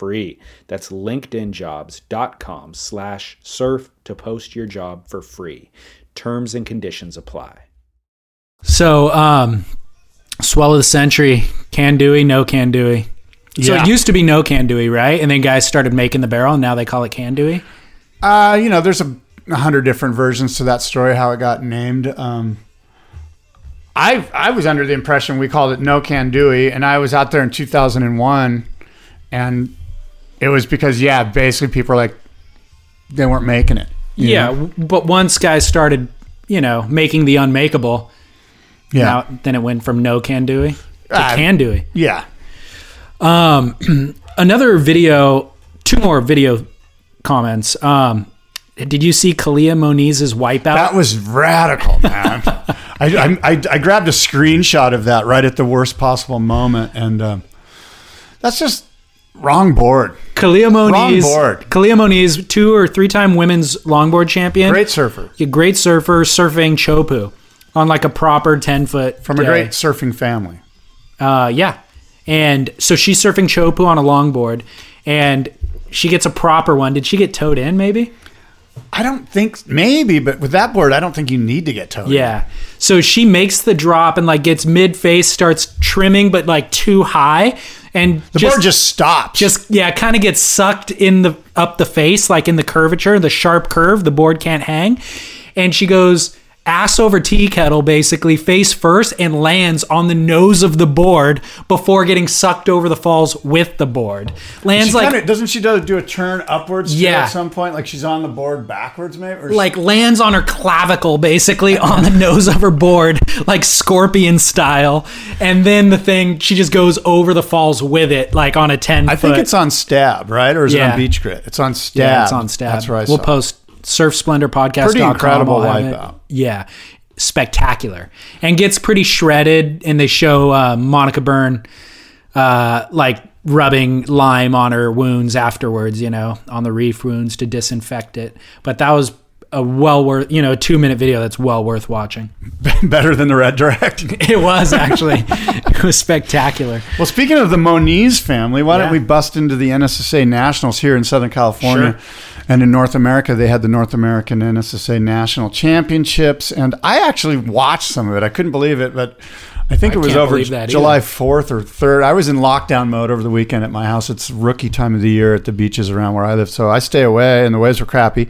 free. That's linkedinjobs.com slash surf to post your job for free. Terms and conditions apply. So um swell of the century Kandui no can dewey so Yeah. it used to be Nokandui right? And then guys started making the barrel and now they call it Kandui Uh, you know, there's a, a hundred different versions to that story, how it got named. Um, I I was under the impression we called it Nokandui, and I was out there in 2001, and it was because yeah, basically people were like they weren't making it. yeah know? but once guys started you know making the unmakeable yeah, Now, then it went from Nokandui to Ah. Kandui. yeah. Um, [CLEARS THROAT] another video, two more video comments. Um, did you see Kelia Moniz's wipeout? That was radical, man. [LAUGHS] I, I, I I grabbed a screenshot of that right at the worst possible moment, and um, that's just wrong board. Kelia Moniz, Wrong board. Kelia Moniz, two or three time women's longboard champion. Great surfer A great surfer surfing Chopu on like a proper 10 foot. from a great surfing family. Uh, yeah. And so she's surfing Chopu on a longboard and she gets a proper one. Did she get towed in maybe? I don't think maybe, but with that board, I don't think you need to get towed. In. Yeah. So she makes the drop and like gets mid face, starts trimming, but like too high. And the board just stops. just yeah, kind of gets sucked in the up the face, like in the curvature, the sharp curve. The board can't hang, and she goes ass over tea kettle, basically face first, and lands on the nose of the board before getting sucked over the falls with the board. Lands She like kinda, doesn't she do, do a turn upwards? Yeah. at some point, like she's on the board backwards, maybe. Or like lands on her clavicle basically [LAUGHS] on the nose of her board like scorpion style and then the thing she just goes over the falls with it like on a 10 I think it's on Stab, right? Or is it on Beach Grit? It's on Stab. yeah it's on stab That's right. we'll post surfsplendorpodcast.com Pretty incredible I'll have it. wipeout. yeah spectacular and gets pretty shredded and they show uh, monica byrne uh, like rubbing lime on her wounds afterwards you know on the reef wounds to disinfect it but that was a well worth you know a two minute video that's well worth watching [LAUGHS] Better than the REDirect. [LAUGHS] It was actually. [LAUGHS] it was spectacular. Well, speaking of the Moniz family, why Yeah. don't we bust into the NSSA Nationals here in Southern California? And in North America, they had the North American NSSA National Championships. And I actually watched some of it. I couldn't believe it, but I think I it was over July either. 4th or 3rd. I was in lockdown mode over the weekend at my house. It's rookie time of the year at the beaches around where I live. So I stay away and the waves were crappy.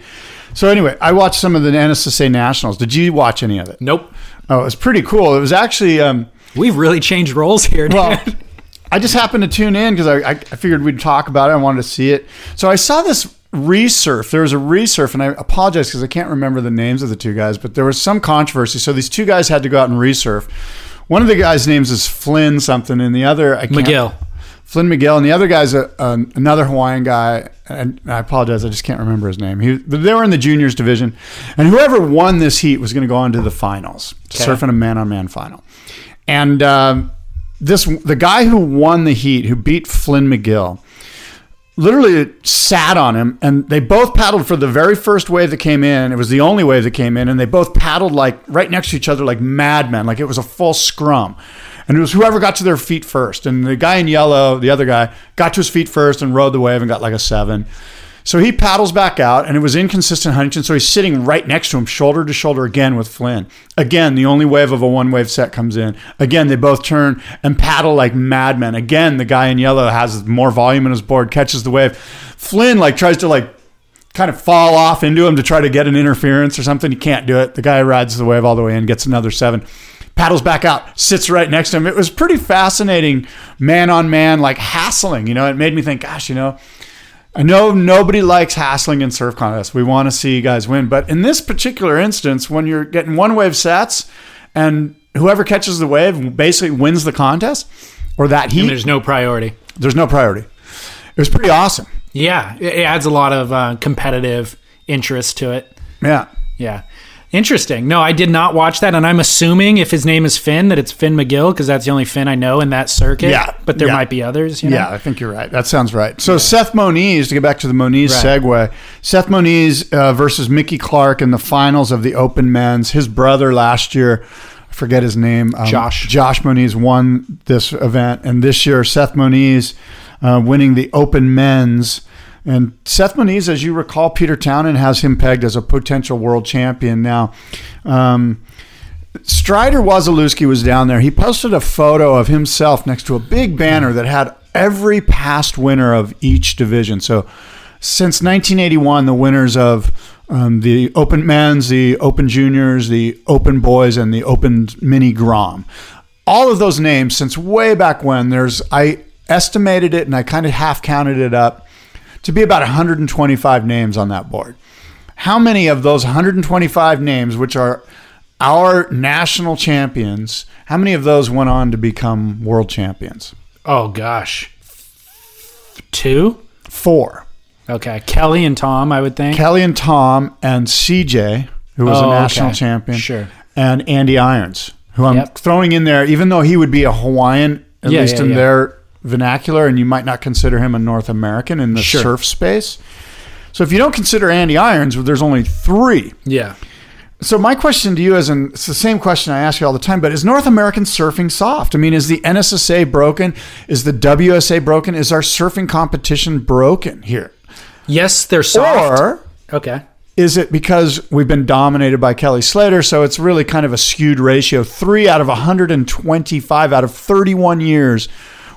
So anyway, I watched some of the NSSA Nationals. Did you watch any of it? Nope. Oh, it was pretty cool. It was actually, um, We've really changed roles here. well. [LAUGHS] I just happened to tune in because I, I figured we'd talk about it. I wanted to see it. So I saw this resurf. There was a resurf, and I apologize because I can't remember the names of the two guys, but there was some controversy. So these two guys had to go out and resurf. One of the guys' names is Flynn something, and the other I can't, McGill. Flynn McGill, and the other guy's a, a, another Hawaiian guy. And I apologize, I just can't remember his name. He, they were in the juniors division, and whoever won this heat was going to go on to the finals, Okay. surfing a man-on-man final. And um, this, the guy who won the heat, who beat Flynn McGill, literally sat on him and they both paddled for the very first wave that came in. It was the only wave that came in and they both paddled like right next to each other like madmen like it was a full scrum. And it was whoever got to their feet first. And the guy in yellow the other guy got to his feet first and rode the wave and got like a seven so he paddles back out and it was inconsistent huntington so he's sitting right next to him shoulder to shoulder again with flynn. Again the only wave of a one wave set comes in. Again they both turn and paddle like madmen. Again the guy in yellow has more volume in his board catches the wave. Flynn like tries to like kind of fall off into him to try to get an interference or something. He can't do it. The guy rides the wave all the way in gets another seven. Paddles back out sits right next to him. It was pretty fascinating man on man like hassling you know? It made me think gosh you know I know nobody likes hassling in surf contests. We want to see you guys win. But in this particular instance, when you're getting one wave sets and whoever catches the wave basically wins the contest or that heat, And there's no priority. there's no priority. It was pretty awesome. Yeah, it adds a lot of uh, competitive interest to it. Yeah. Yeah. Interesting. No, I did not watch that, and I'm assuming if his name is Finn, that it's Finn McGill because that's the only Finn I know in that circuit. Yeah, but there yeah. might be others. You know? Yeah, I think you're right. That sounds right. So Seth Moniz, to get back to the Moniz Right. segue, Seth Moniz uh, versus Mickey Clark in the finals of the Open Men's. His brother last year, I forget his name, um, Josh. Josh Moniz won this event, and this year Seth Moniz uh, winning the Open Men's. And Seth Moniz, as you recall, Peter Townend has him pegged as a potential world champion now. Um, Strider Wasilewski was down there. He posted a photo of himself next to a big banner that had every past winner of each division. So since 1981, the winners of um, the Open Men's, the Open Juniors, the Open Boys, and the Open Mini Grom. All of those names since way back when. There's I estimated it and I kind of half counted it up to be about 125 names on that board. How many of those 125 names, which are our national champions, how many of those went on to become world champions? Oh gosh, two. Four. Okay, Kelly and Tom, I would think. Kelly and Tom and CJ, who was Oh, a national okay. champion. Sure. And Andy Irons, who I'm Yep. throwing in there, even though he would be a Hawaiian, at Yeah, least yeah, in yeah. their vernacular, and you might not consider him a North American in the Sure. surf space. So if you don't consider Andy Irons, there's only three. yeah. So my question to you is, and it's the same question I ask you all the time, but is North American surfing soft? I mean, is the NSSA broken? Is the WSA broken? Is our surfing competition broken here? Yes, they're soft. Or okay. is it because we've been dominated by Kelly Slater? So it's really kind of a skewed ratio. Three out of 125 out of 31 years,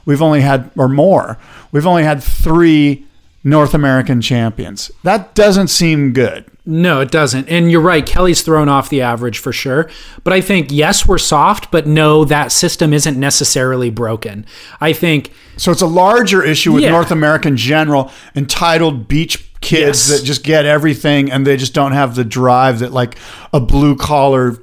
we've only had, or more, we've only had three North American champions. That doesn't seem good. No, it doesn't. And you're right. Kelly's thrown off the average for sure. But I think, yes, we're soft, but no, that system isn't necessarily broken. I think, So it's a larger issue with Yeah. North American general entitled beach kids Yes. that just get everything and they just don't have the drive that like a blue collar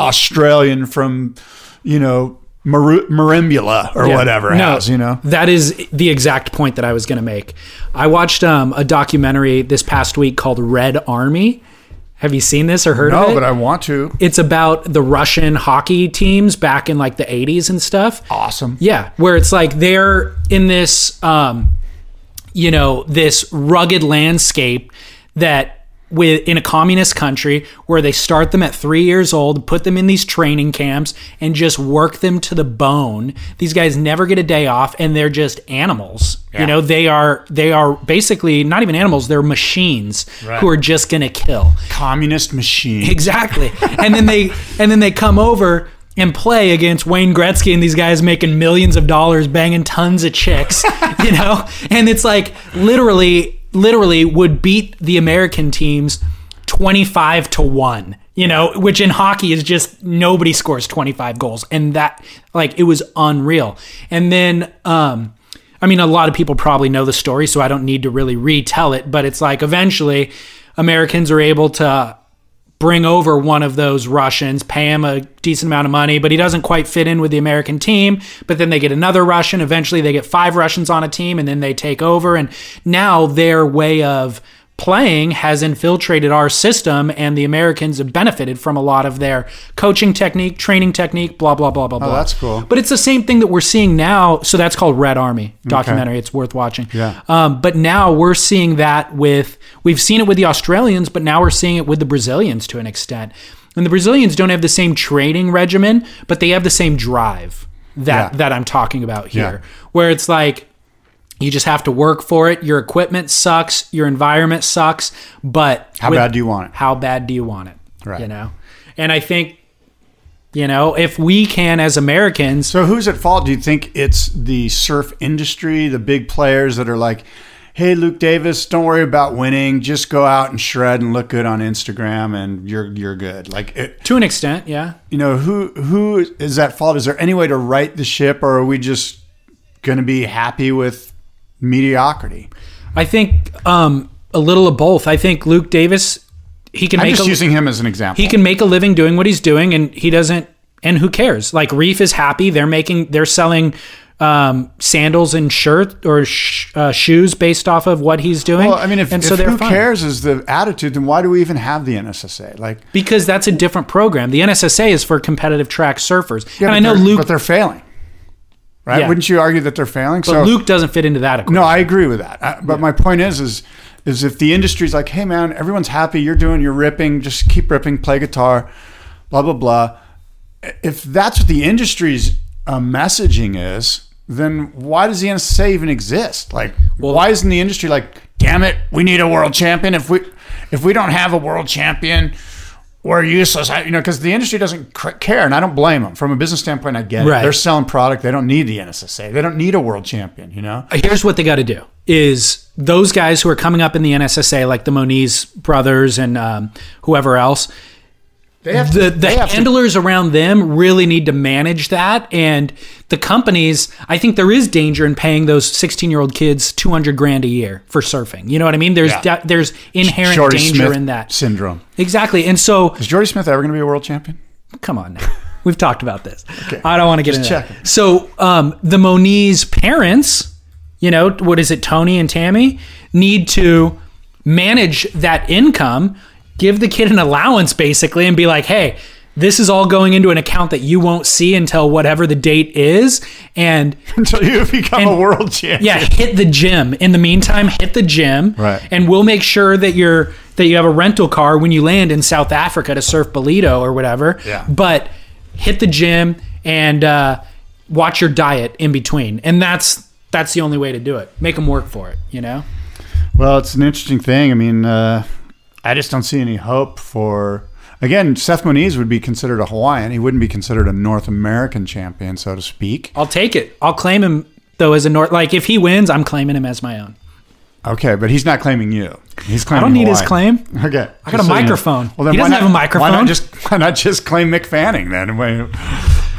Australian from, you know, Mar- Merimbula or Yeah. whatever No, has, you know. That is the exact point that I was going to make. I watched um, a documentary this past week called Red Army. Have you seen this or heard of No, it? but I want to. it's about the Russian hockey teams back in like the 80s and stuff. Awesome. Yeah, where it's like they're in this, um, you know, this rugged landscape that with in a communist country where they start them at three years old, put them in these training camps, and just work them to the bone. These guys never get a day off, and they're just animals. You know, they are they are basically not even animals; they're machines who are just gonna kill. Communist machine. Exactly. and then they [LAUGHS] and then they come over and play against Wayne Gretzky and these guys making millions of dollars, banging tons of chicks, [LAUGHS] you know? And it's like literally, literally would beat the American teams 25 to 1, you know, which in hockey is just nobody scores 25 goals. And that, like, it was unreal. And then, um, I mean, a lot of people probably know the story, so I don't need to really retell it, but it's like eventually Americans are able to bring over one of those Russians, pay him a decent amount of money, but he doesn't quite fit in with the American team. But then they get another Russian. Eventually, they get five Russians on a team, and then they take over. And now their way of playing has infiltrated our system, and the Americans have benefited from a lot of their coaching technique, training technique, blah blah blah blah blah. Oh, that's cool. But it's the same thing that we're seeing now. So that's called Red Army documentary. It's worth watching. Yeah. Um, but now we're seeing that with we've seen it with the Australians, but now we're seeing it with the Brazilians to an extent. And the Brazilians don't have the same training regimen, but they have the same drive that Yeah. that I'm talking about here, Yeah. where it's like you just have to work for it. Your equipment sucks, your environment sucks, but How with- bad do you want it? how bad do you want it? Right. You know? And I think, you know, if we can as Americans, So who's at fault? Do you think it's the surf industry, the big players that are like, "Hey, Luke Davis, don't worry about winning. Just go out and shred and look good on Instagram, and you're you're good." Like, it, to an extent, yeah. you know, who who is at fault? Is there any way to right the ship, or are we just going to be happy with mediocrity? I think um, a little of both. I think Luke Davis, he can I'm make just a, using him as an example. he can make a living doing what he's doing, and he doesn't. And who cares? Like Reef is happy. They're making. They're selling um, sandals and shirt or sh- uh, shoes based off of what he's doing. well, I mean, if, and if so who fine. cares is the attitude, then why do we even have the NSSA? Like, because that's a different program. The NSSA is for competitive track surfers, yeah, and I know Luke. but they're failing, right? Yeah. Wouldn't you argue that they're failing? but Luke doesn't fit into that equation. No, I agree with that. I, but my point is, is, is if the industry's like, hey man, everyone's happy, you're doing, you're ripping, just keep ripping, play guitar, blah blah blah. If that's what the industry's uh, messaging is, then why does the NSA even exist? Like, well, why isn't the industry like, damn it, we need a world champion? If we, if we don't have a world champion. We're useless, I, you know, because the industry doesn't cr- care, and I don't blame them. From a business standpoint, I get it. They're selling product; they don't need the NSSA. They don't need a world champion, you know. here's what they got to do is those guys who are coming up in the NSSA, like the Moniz brothers and um, whoever else, They have the, to, the they have to handlers around them really need to manage that. And the companies, I think there is danger in paying those 16 year old kids 200 grand a year for surfing. You know what I mean? There's Yeah. da- there's inherent Jordy danger Smith in that. syndrome. Exactly. And so Is Jordy Smith ever going to be a world champion? come on now. [LAUGHS] We've talked about this. Okay. I don't want to get Just into that. So um, the Moniz parents, you know, what is it, Tony and Tammy, need to manage that income, give the kid an allowance basically, and be like, hey, this is all going into an account that you won't see until whatever the date is. And [LAUGHS] Until you become a world champion. yeah, hit the gym. In the meantime, hit the gym, Right. And we'll make sure that you're that you have a rental car when you land in South Africa to surf Ballito or whatever. Yeah. But hit the gym and uh, watch your diet in between, and that's that's the only way to do it. Make them work for it. You know. Well, it's an interesting thing. I mean, uh, I just don't see any hope for. Again, Seth Moniz would be considered a Hawaiian. He wouldn't be considered a North American champion, so to speak. I'll take it. I'll claim him though as a North. Like if he wins, I'm claiming him as my own. Okay, but he's not claiming you. He's claiming. I don't need his claim [LAUGHS] Okay, I got a so you know. microphone. Well, then He why doesn't not- have a microphone. Why not just [LAUGHS] why not just claim Mick Fanning then? [LAUGHS]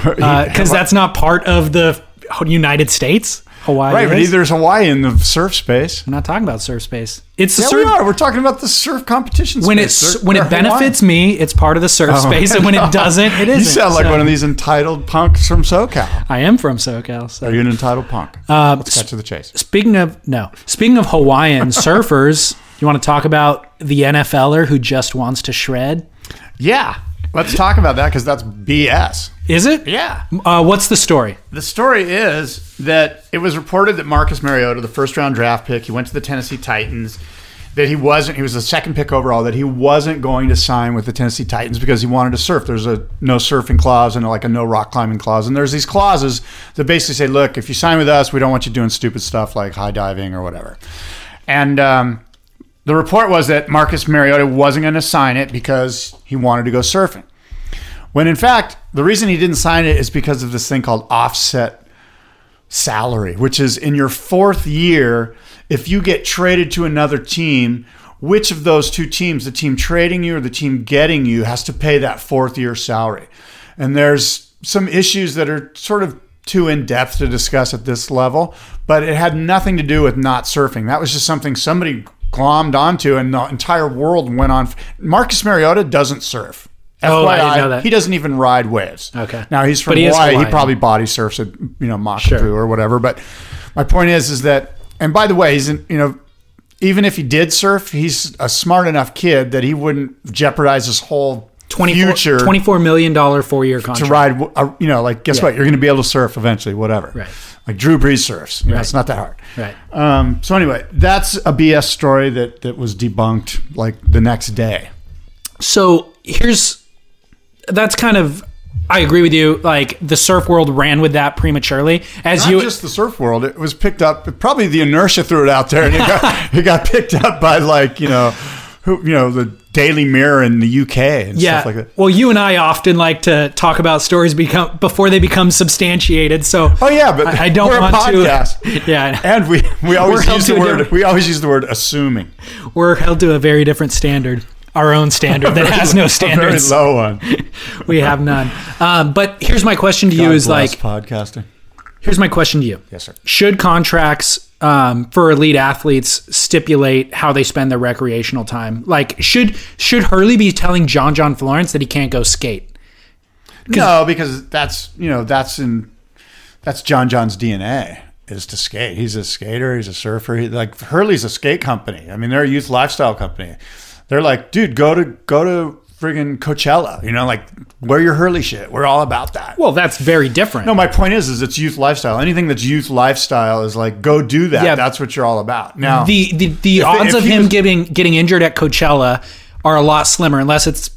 Because uh, that's not part of the United States. Hawaii. right, but is. either is Hawaii in the surf space. I'm not talking about surf space. It's the Yeah, surf. we are. We're talking about the surf competition. when space. it's They're- when it benefits me, it's part of the surf Oh, space, and when it doesn't, it [LAUGHS] isn't. You sound like So- one of these entitled punks from SoCal. I am from SoCal. So. Are you an entitled punk? Uh, Let's cut to the chase. Speaking of no, speaking of Hawaiian [LAUGHS] surfers, you want to talk about the NFLer who just wants to shred? Yeah, let's talk about that because that's BS. Is it? Yeah. Uh, what's the story? The story is that it was reported that Marcus Mariota, the first round draft pick, he went to the Tennessee Titans. That he wasn't, he was the second pick overall, that he wasn't going to sign with the Tennessee Titans because he wanted to surf. There's a no surfing clause and like a no rock climbing clause. And there's these clauses that basically say, look, if you sign with us, we don't want you doing stupid stuff like high diving or whatever. And um, the report was that Marcus Mariota wasn't going to sign it because he wanted to go surfing. When in fact, the reason he didn't sign it is because of this thing called offset salary, which is in your fourth year, if you get traded to another team, which of those two teams, the team trading you or the team getting you, has to pay that fourth year salary? And there's some issues that are sort of too in depth to discuss at this level, but it had nothing to do with not surfing. That was just something somebody glommed onto, and the entire world went on. Marcus Mariota doesn't surf. Oh, I didn't know that. He doesn't even ride waves. Okay. Now he's from But he is Hawaii. He Hawaiian. probably body surfs at you know Makapu Sure. or whatever. But my point is, is that, and by the way, he's in, you know, even if he did surf, he's a smart enough kid that he wouldn't jeopardize his whole 24, future $24 million four year contract. to ride. uh, You know, like guess Yeah. what? You're going to be able to surf eventually. Whatever. Right. Like Drew Brees surfs. You know, Right. it's not that hard. Right. Um, so anyway, that's a BS story that that was debunked like the next day. So here's that's kind of I agree with you. Like the surf world ran with that prematurely, as Not you just the surf world. It was picked up. Probably the inertia threw it out there, and it got, [LAUGHS] it got picked up by like you know, who you know the Daily Mirror in the UK and yeah. stuff like that. Well, you and I often like to talk about stories become before they become substantiated. So Oh yeah, but I, I don't we're a want podcast. to. [LAUGHS] Yeah, And we, we always use the word we always use the word assuming. we're held to a very different standard, our own standard that [LAUGHS] has no A very standards. low one. [LAUGHS] We have none. Um, but here's my question to you: Is like, podcasting. Here's my question to you. Yes, sir. Should contracts um, for elite athletes stipulate how they spend their recreational time? Like, should should Hurley be telling John John Florence that he can't go skate? No, because that's you know that's in that's John John's DNA is to skate. He's a skater. He's a surfer. He, like Hurley's a skate company. I mean, they're a youth lifestyle company. They're like, dude, go to go to friggin' Coachella. You know, like wear your Hurley shit. We're all about that. Well, that's very different. No, my point is, is it's youth lifestyle. Anything that's youth lifestyle is like, go do that. Yeah. That's what you're all about. Now, the the, the If- odds if of him was- getting getting injured at Coachella are a lot slimmer, unless it's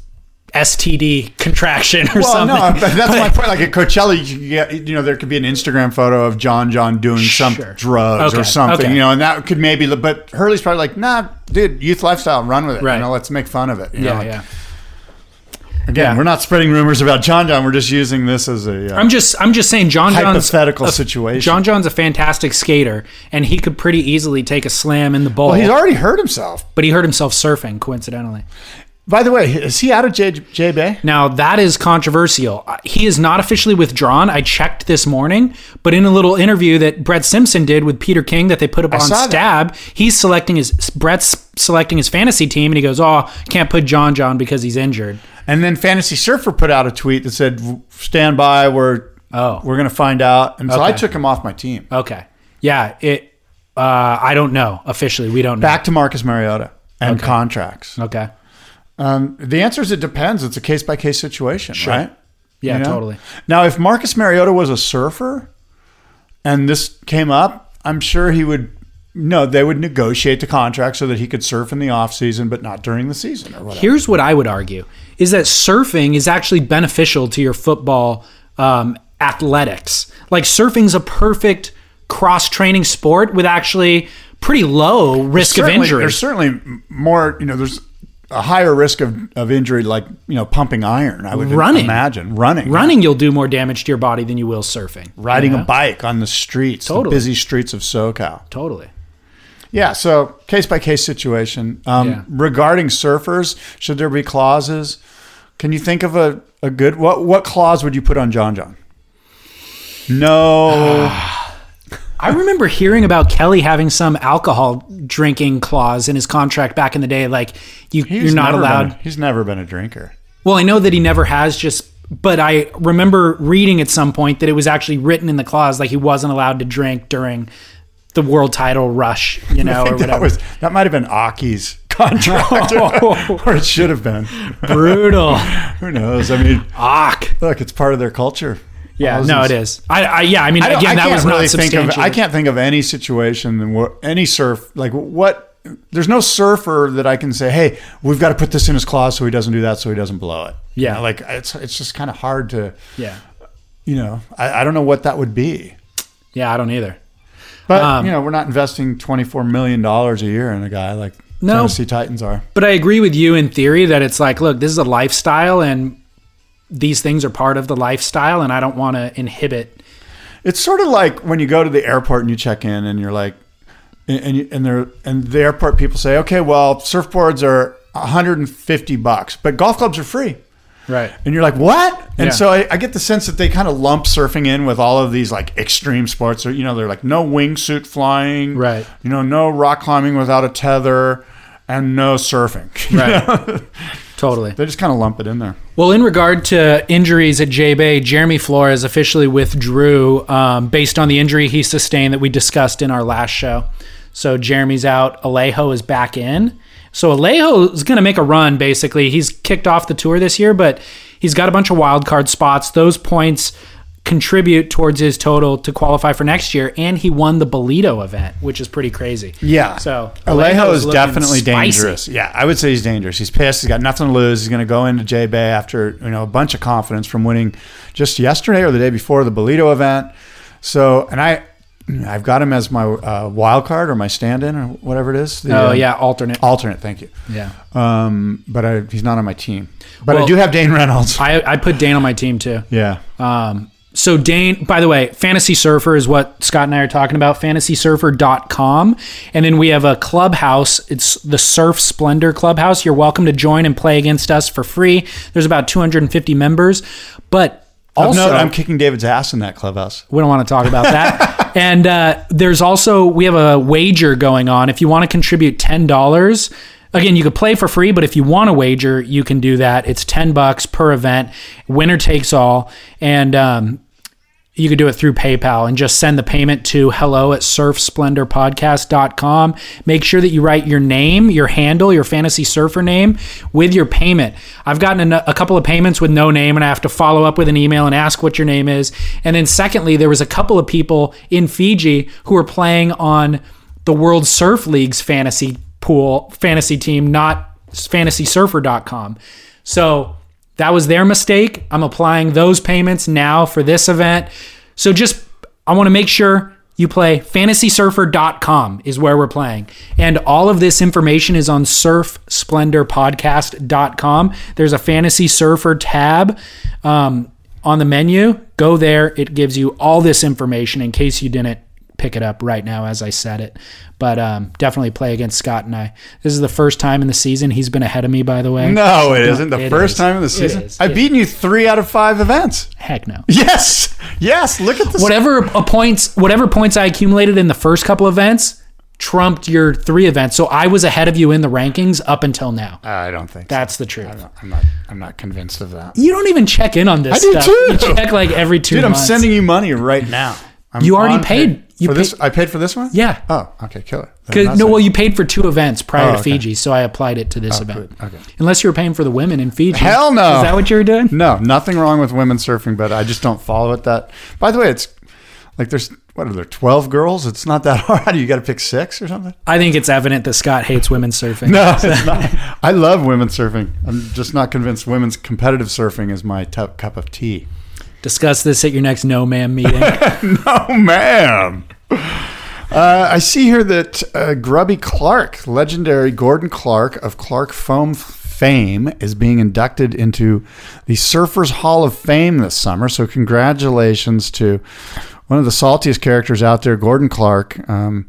STD contraction or well, something. no, but that's [LAUGHS] my point. Like at Coachella, you, get, you know, there could be an Instagram photo of John John doing some drugs Okay, or something, okay. you know, and that could maybe. But Hurley's probably like, nah, dude, youth lifestyle, run with it. Right. You know, let's make fun of it. yeah, know, yeah. Again, Yeah. we're not spreading rumors about John John. We're just using this as a. Uh, I'm just I'm just saying John John's Hypothetical a- situation. John John's a fantastic skater, and he could pretty easily take a slam in the bowl. well, he's already hurt himself. but he hurt himself surfing, coincidentally. By the way, is he out of J, J Bay? Now that is controversial. Uh, He is not officially withdrawn. I checked this morning, but in a little interview that Brett Simpson did with Peter King that they put up on saw that. Stab, he's selecting his Brett's selecting his fantasy team, and he goes, "Oh, can't put John John because he's injured." And then Fantasy Surfer put out a tweet that said, "Stand by. We're Oh. we're going to find out." And so I took him off my team. Okay, yeah, it. Uh, I don't know officially. We don't know. Back to Marcus Mariota and contracts. Okay. Um, the answer is it depends. It's a case by case situation, right? Yeah, You know? totally. Now, if Marcus Mariota was a surfer and this came up, I'm sure he would. No, they would negotiate the contract so that he could surf in the off season, but not during the season or whatever. Here's what I would argue: is that surfing is actually beneficial to your football um, athletics. Like surfing's a perfect cross training sport with actually pretty low risk of injury. There's certainly more. You know, there's a higher risk of, of injury, like you know, pumping iron. I would Running. imagine running, Running, you'll do more damage to your body than you will surfing. riding you know? a bike on the streets, the busy streets of SoCal. Totally. Yeah, so case by case situation. Um, Yeah. Regarding surfers, should there be clauses? Can you think of a, a good what what clause would you put on John John? No, [SIGHS] I remember hearing about Kelly having some alcohol drinking clause in his contract back in the day. Like you, he's you're not allowed. a- he's never been a drinker. Well, I know that he never has. Just, but I remember reading at some point that it was actually written in the clause like he wasn't allowed to drink during the world title rush. You know, [LAUGHS] or think that whatever. was that might have been Occy's [LAUGHS] contract, [LAUGHS] oh. or it should have been. Brutal. Who knows? I mean, Ock. look, it's part of their culture. Yeah, Thousands- no, it is. I, I yeah, I mean, I, again, I that was really not think of. substantial. I can't think of any situation where any surf like what. There's no surfer that I can say, "Hey, we've got to put this in his clause so he doesn't do that, so he doesn't blow it." You Yeah. know, like it's it's just kind of hard to, Yeah, you know, I, I don't know what that would be. yeah, I don't either. But Um, you know, we're not investing twenty four million dollars a year in a guy like No. Tennessee Titans are. But I agree with you in theory that it's like, look, this is a lifestyle, and these things are part of the lifestyle, and I don't want to inhibit. It's sort of like when you go to the airport and you check in, and you're like, and and, you, and they're and the airport people say, okay, well, surfboards are 150 bucks, but golf clubs are free. Right. And you're like, what? And Yeah. so I, I get the sense that they kind of lump surfing in with all of these like extreme sports. Or, you know, they're like no wingsuit flying, Right. You know, no rock climbing without a tether, and no surfing. [LAUGHS] Right. Totally. they just kind of lump it in there. Well, in regard to injuries at J Bay, Jeremy Flores officially withdrew um, based on the injury he sustained that we discussed in our last show. So Jeremy's out. Alejo is back in. So Alejo is going to make a run. Basically, he's kicked off the tour this year, but he's got a bunch of wild card spots. Those points contribute towards his total to qualify for next year, and he won the Ballito event, which is pretty crazy. Yeah. So Alejo is definitely spicy. dangerous. Yeah, I would say he's dangerous. He's pissed. He's got nothing to lose. He's going to go into J Bay after you know a bunch of confidence from winning just yesterday or the day before the Ballito event. So, and I, I've got him as my uh, wild card or my stand-in or whatever it is. The, Oh uh, yeah, alternate. alternate. Thank you. Yeah. Um, but I, he's not on my team. But I do have Dane Reynolds. I, I put Dane on my team too. yeah. Um, so Dane, by the way, Fantasy Surfer is what Scott and I are talking about, fantasysurfer.com. And then we have a clubhouse. It's the Surf Splendor Clubhouse. You're welcome to join and play against us for free. There's about 250 members. But also, Also, I'm kicking David's ass in that clubhouse. we don't want to talk about that. [LAUGHS] and uh, there's also we have a wager going on. If you want to contribute ten dollars, again, you could play for free. But if you want to wager, you can do that. It's ten bucks per event. Winner takes all, and um, you could do it through PayPal and just send the payment to hello at surfsplendorpodcast.com. Make sure that you write your name, your handle, your fantasy surfer name with your payment. I've gotten a, a couple of payments with no name and I have to follow up with an email and ask what your name is. And then secondly, there was a couple of people in Fiji who were playing on the World Surf League's fantasy pool, fantasy team, not fantasysurfer.com. So that was their mistake. I'm applying those payments now for this event. So just, I want to make sure you play fantasysurfer.com is where we're playing. And all of this information is on surfsplendorpodcast.com. There's a fantasy surfer tab um, on the menu. Go there. It gives you all this information in case you didn't pick it up right now as I said it. But um, definitely play against Scott and I. This is the first time in the season he's been ahead of me, by the way. No, it isn't. The It first is. time in the season. is. I've It- beaten you three out of five events. Heck no. Yes. Yes. Look at this. Whatever a points, whatever points I accumulated in the first couple events trumped your three events. So I was ahead of you in the rankings up until now. I don't think so. That's the truth. I'm not. I'm not convinced of that. You don't even check in on this I do stuff. too. You check like every two Dude, I'm sending you money right now. I'm You already paid. You for this. I paid for this one. Yeah. Oh, okay, killer. No, it. well, you paid for two events prior Oh, to okay. Fiji, so I applied it to this oh, event. good. Okay. Unless you were paying for the women in Fiji. Hell no. Is that what you were doing? No, nothing wrong with women surfing, but I just don't follow it. That. By the way, it's like there's what are there twelve girls? It's not that [LAUGHS] hard. You got to pick six or something. I think it's evident that Scott hates women surfing. No, it's [LAUGHS] not. I love women surfing. I'm just not convinced women's competitive surfing is my t- cup of tea. Discuss this at your next no ma'am meeting. [LAUGHS] No, ma'am. Uh, I see here that uh, Grubby Clark, legendary Gordon Clark of Clark Foam fame, is being inducted into the Surfers Hall of Fame this summer. So, congratulations to one of the saltiest characters out there, Gordon Clark, um,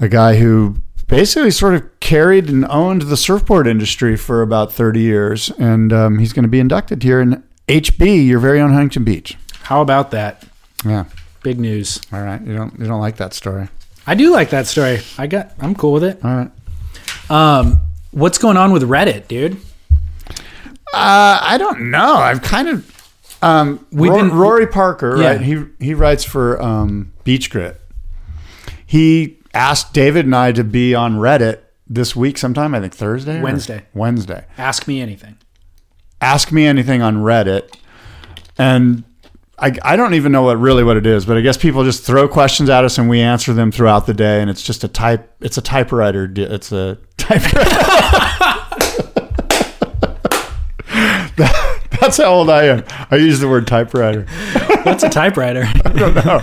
a guy who basically sort of carried and owned the surfboard industry for about 30 years. And um, he's going to be inducted here in HB, your very own Huntington Beach. How about that? Yeah. Big news. All right. You don't you don't like that story. I do like that story. I got. I'm cool with it. All right. Um, what's going on with Reddit, dude? Uh, I don't know. I've kind of um, We've Ro- been- Rory Parker, Yeah. right? He he writes for um, Beach Grit. He asked David and I to be on Reddit this week sometime. I think Thursday, Wednesday. Wednesday. Ask me anything. Ask me anything on Reddit, and I I don't even know what really what it is, but I guess people just throw questions at us and we answer them throughout the day, and it's just a type. It's a typewriter. It's a typewriter. That- [LAUGHS] That's how old I am. I use the word typewriter. What's a typewriter? [LAUGHS] I don't know.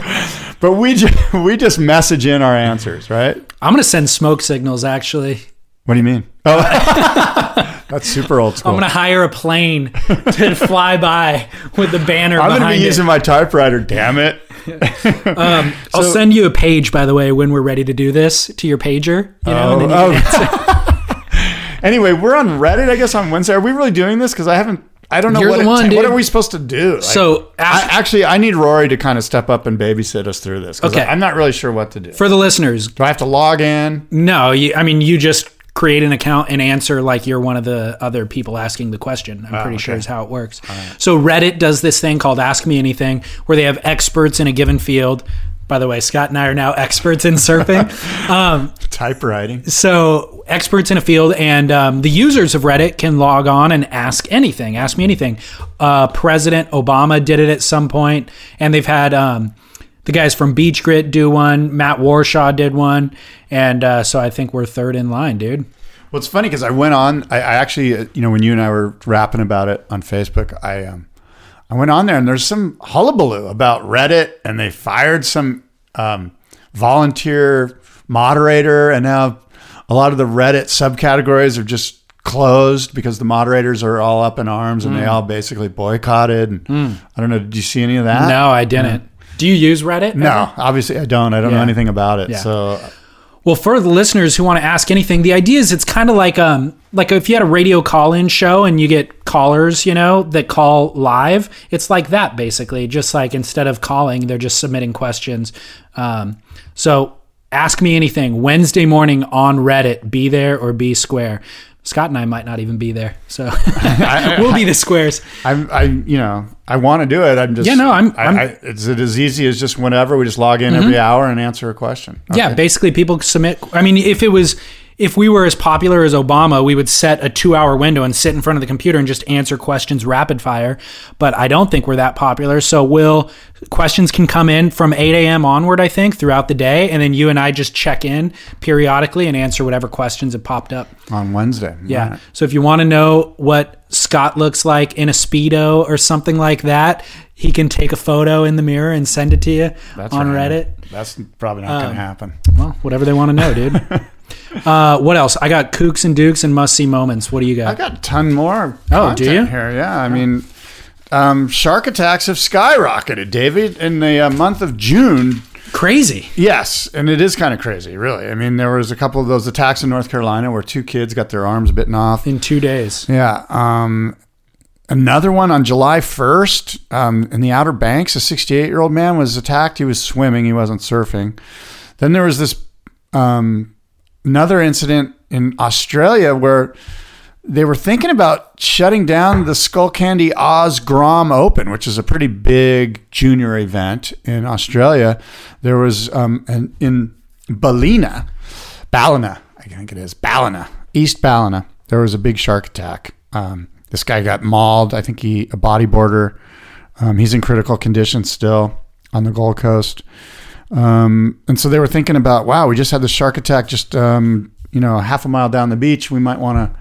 But we just, we just message in our answers, right? I'm gonna send smoke signals. Actually, What do you mean? Oh, [LAUGHS] That's super old school. I'm gonna hire a plane to fly by with the banner I'm gonna be it. using my typewriter. Damn it! [LAUGHS] Um, I'll send you a page, by the way, when we're ready to do this to your pager. You know, and then you Oh, oh. [LAUGHS] anyway, we're on Reddit. I guess on Wednesday. Are we really doing this? Because I haven't. I don't know You're what. one, what are we supposed to do? Like, So I, actually, I need Rory to kind of step up and babysit us through this. Okay. I'm not really sure what to do. for the listeners, Do I have to log in? no, you, I mean you just create an account and answer like you're one of the other people asking the question. I'm pretty sure okay. is how it works. So Reddit does this thing called Ask Me Anything, where they have experts in a given field. By the way, Scott and I are now [LAUGHS] experts in surfing. [LAUGHS] um, Typewriting. so experts in a field and um, the users of reddit can log on and ask anything ask me anything uh, president obama did it at some point and they've had um, the guys from BeachGrit do one matt warshaw did one and uh, so i think we're third in line dude Well, it's funny because I went on. I, I actually, uh, you know, when you and I were rapping about it on Facebook, I um, I went on there and there's some hullabaloo about Reddit, and they fired some um, volunteer moderator, and now a lot of the Reddit subcategories are just closed because the moderators are all up in arms and they all basically boycotted. And I don't know. Did you see any of that? no i didn't do you use reddit No, obviously I don't. I don't know anything about it. Yeah. So Well, for the listeners who want to ask anything, the idea is it's kind of like um like if you had a radio call-in show and you get callers, you know, that call live. It's like that basically. Just like instead of calling, they're just submitting questions. Um, so ask me anything Wednesday morning on Reddit. Be there or be square. Scott and I might not even be there, so [LAUGHS] [LAUGHS] we'll be the squares. I'm, I, you know, I want to do it. I'm just, Yeah, no, I'm- I, I'm- I, it's it as easy as just whenever we just log in every mm-hmm. hour and answer a question. Yeah, basically people submit. I mean, if it was, if we were as popular as Obama, we would set a two hour window and sit in front of the computer and just answer questions rapid fire. But I don't think we're that popular. So will questions can come in from 8 a.m. onward, I think, throughout the day. And then you and I just check in periodically and answer whatever questions have popped up. on Wednesday. Yeah. Right. So if you want to know what Scott looks like in a Speedo or something like that, he can take a photo in the mirror and send it to you That's on right. Reddit. That's probably not going to um, happen. Well, whatever they want to know, dude. [LAUGHS] uh, what else? I got kooks and dukes and must see moments. What do you got? I got? a ton more. Oh, do you? Here, yeah. I mean, um, shark attacks have skyrocketed, David, in the uh, month of June. Crazy. Yes, and it is kind of crazy, really. I mean, there was a couple of those attacks in North Carolina where two kids got their arms bitten off. In two days. Yeah. Um, another one on July 1st um, in the Outer Banks, a 68 year old man was attacked. He was swimming, he wasn't surfing. Then there was this um, another incident in Australia where they were thinking about shutting down the Skullcandy Oz Grom Open, which is a pretty big junior event in Australia. There was um, an, in Ballina, Ballina, I think it is Ballina, East Ballina. There was a big shark attack. Um, this guy got mauled. I think he a bodyboarder. Um, he's in critical condition still on the Gold Coast. Um, and so they were thinking about, wow, we just had the shark attack just um, you know half a mile down the beach. We might want to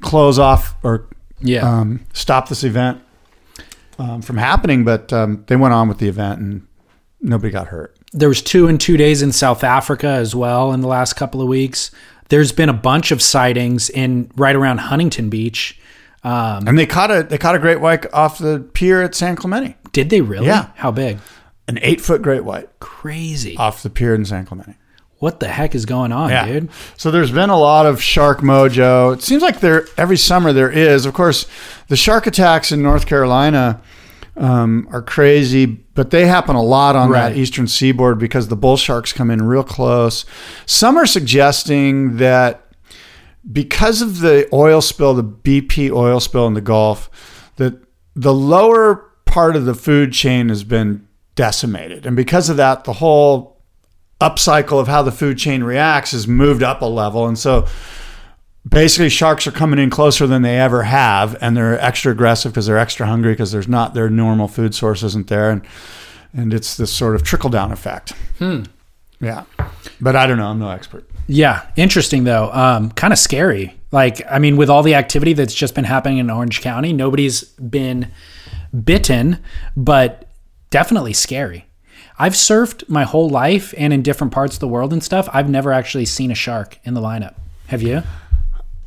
close off or Yeah. um, stop this event um, from happening. But um, they went on with the event and nobody got hurt. there was two in two days in South Africa as well in the last couple of weeks. There's been a bunch of sightings in right around Huntington Beach. Um, And they caught a they caught a great white off the pier at San Clemente. did they really? Yeah. How big? An eight foot great white Crazy. off the pier in San Clemente. what the heck is going on, Yeah. dude? So there's been a lot of shark mojo. It seems like there every summer there is. Of course, the shark attacks in North Carolina um, are crazy, but they happen a lot on Right. that eastern seaboard because the bull sharks come in real close. Some are suggesting that because of the oil spill, the BP oil spill in the Gulf, that the lower part of the food chain has been decimated, and because of that, the whole upcycle of how the food chain reacts has moved up a level. And so basically sharks are coming in closer than they ever have and they're extra aggressive because they're extra hungry because there's not their normal food source isn't there and and it's this sort of trickle down effect. Hmm. Yeah. But I don't know, I'm no expert. Yeah, interesting though. Um, kind of scary. Like, I mean, with all the activity that's just been happening in Orange County, nobody's been bitten, but definitely scary. I've surfed my whole life and in different parts of the world and stuff. I've never actually seen a shark in the lineup. Have you?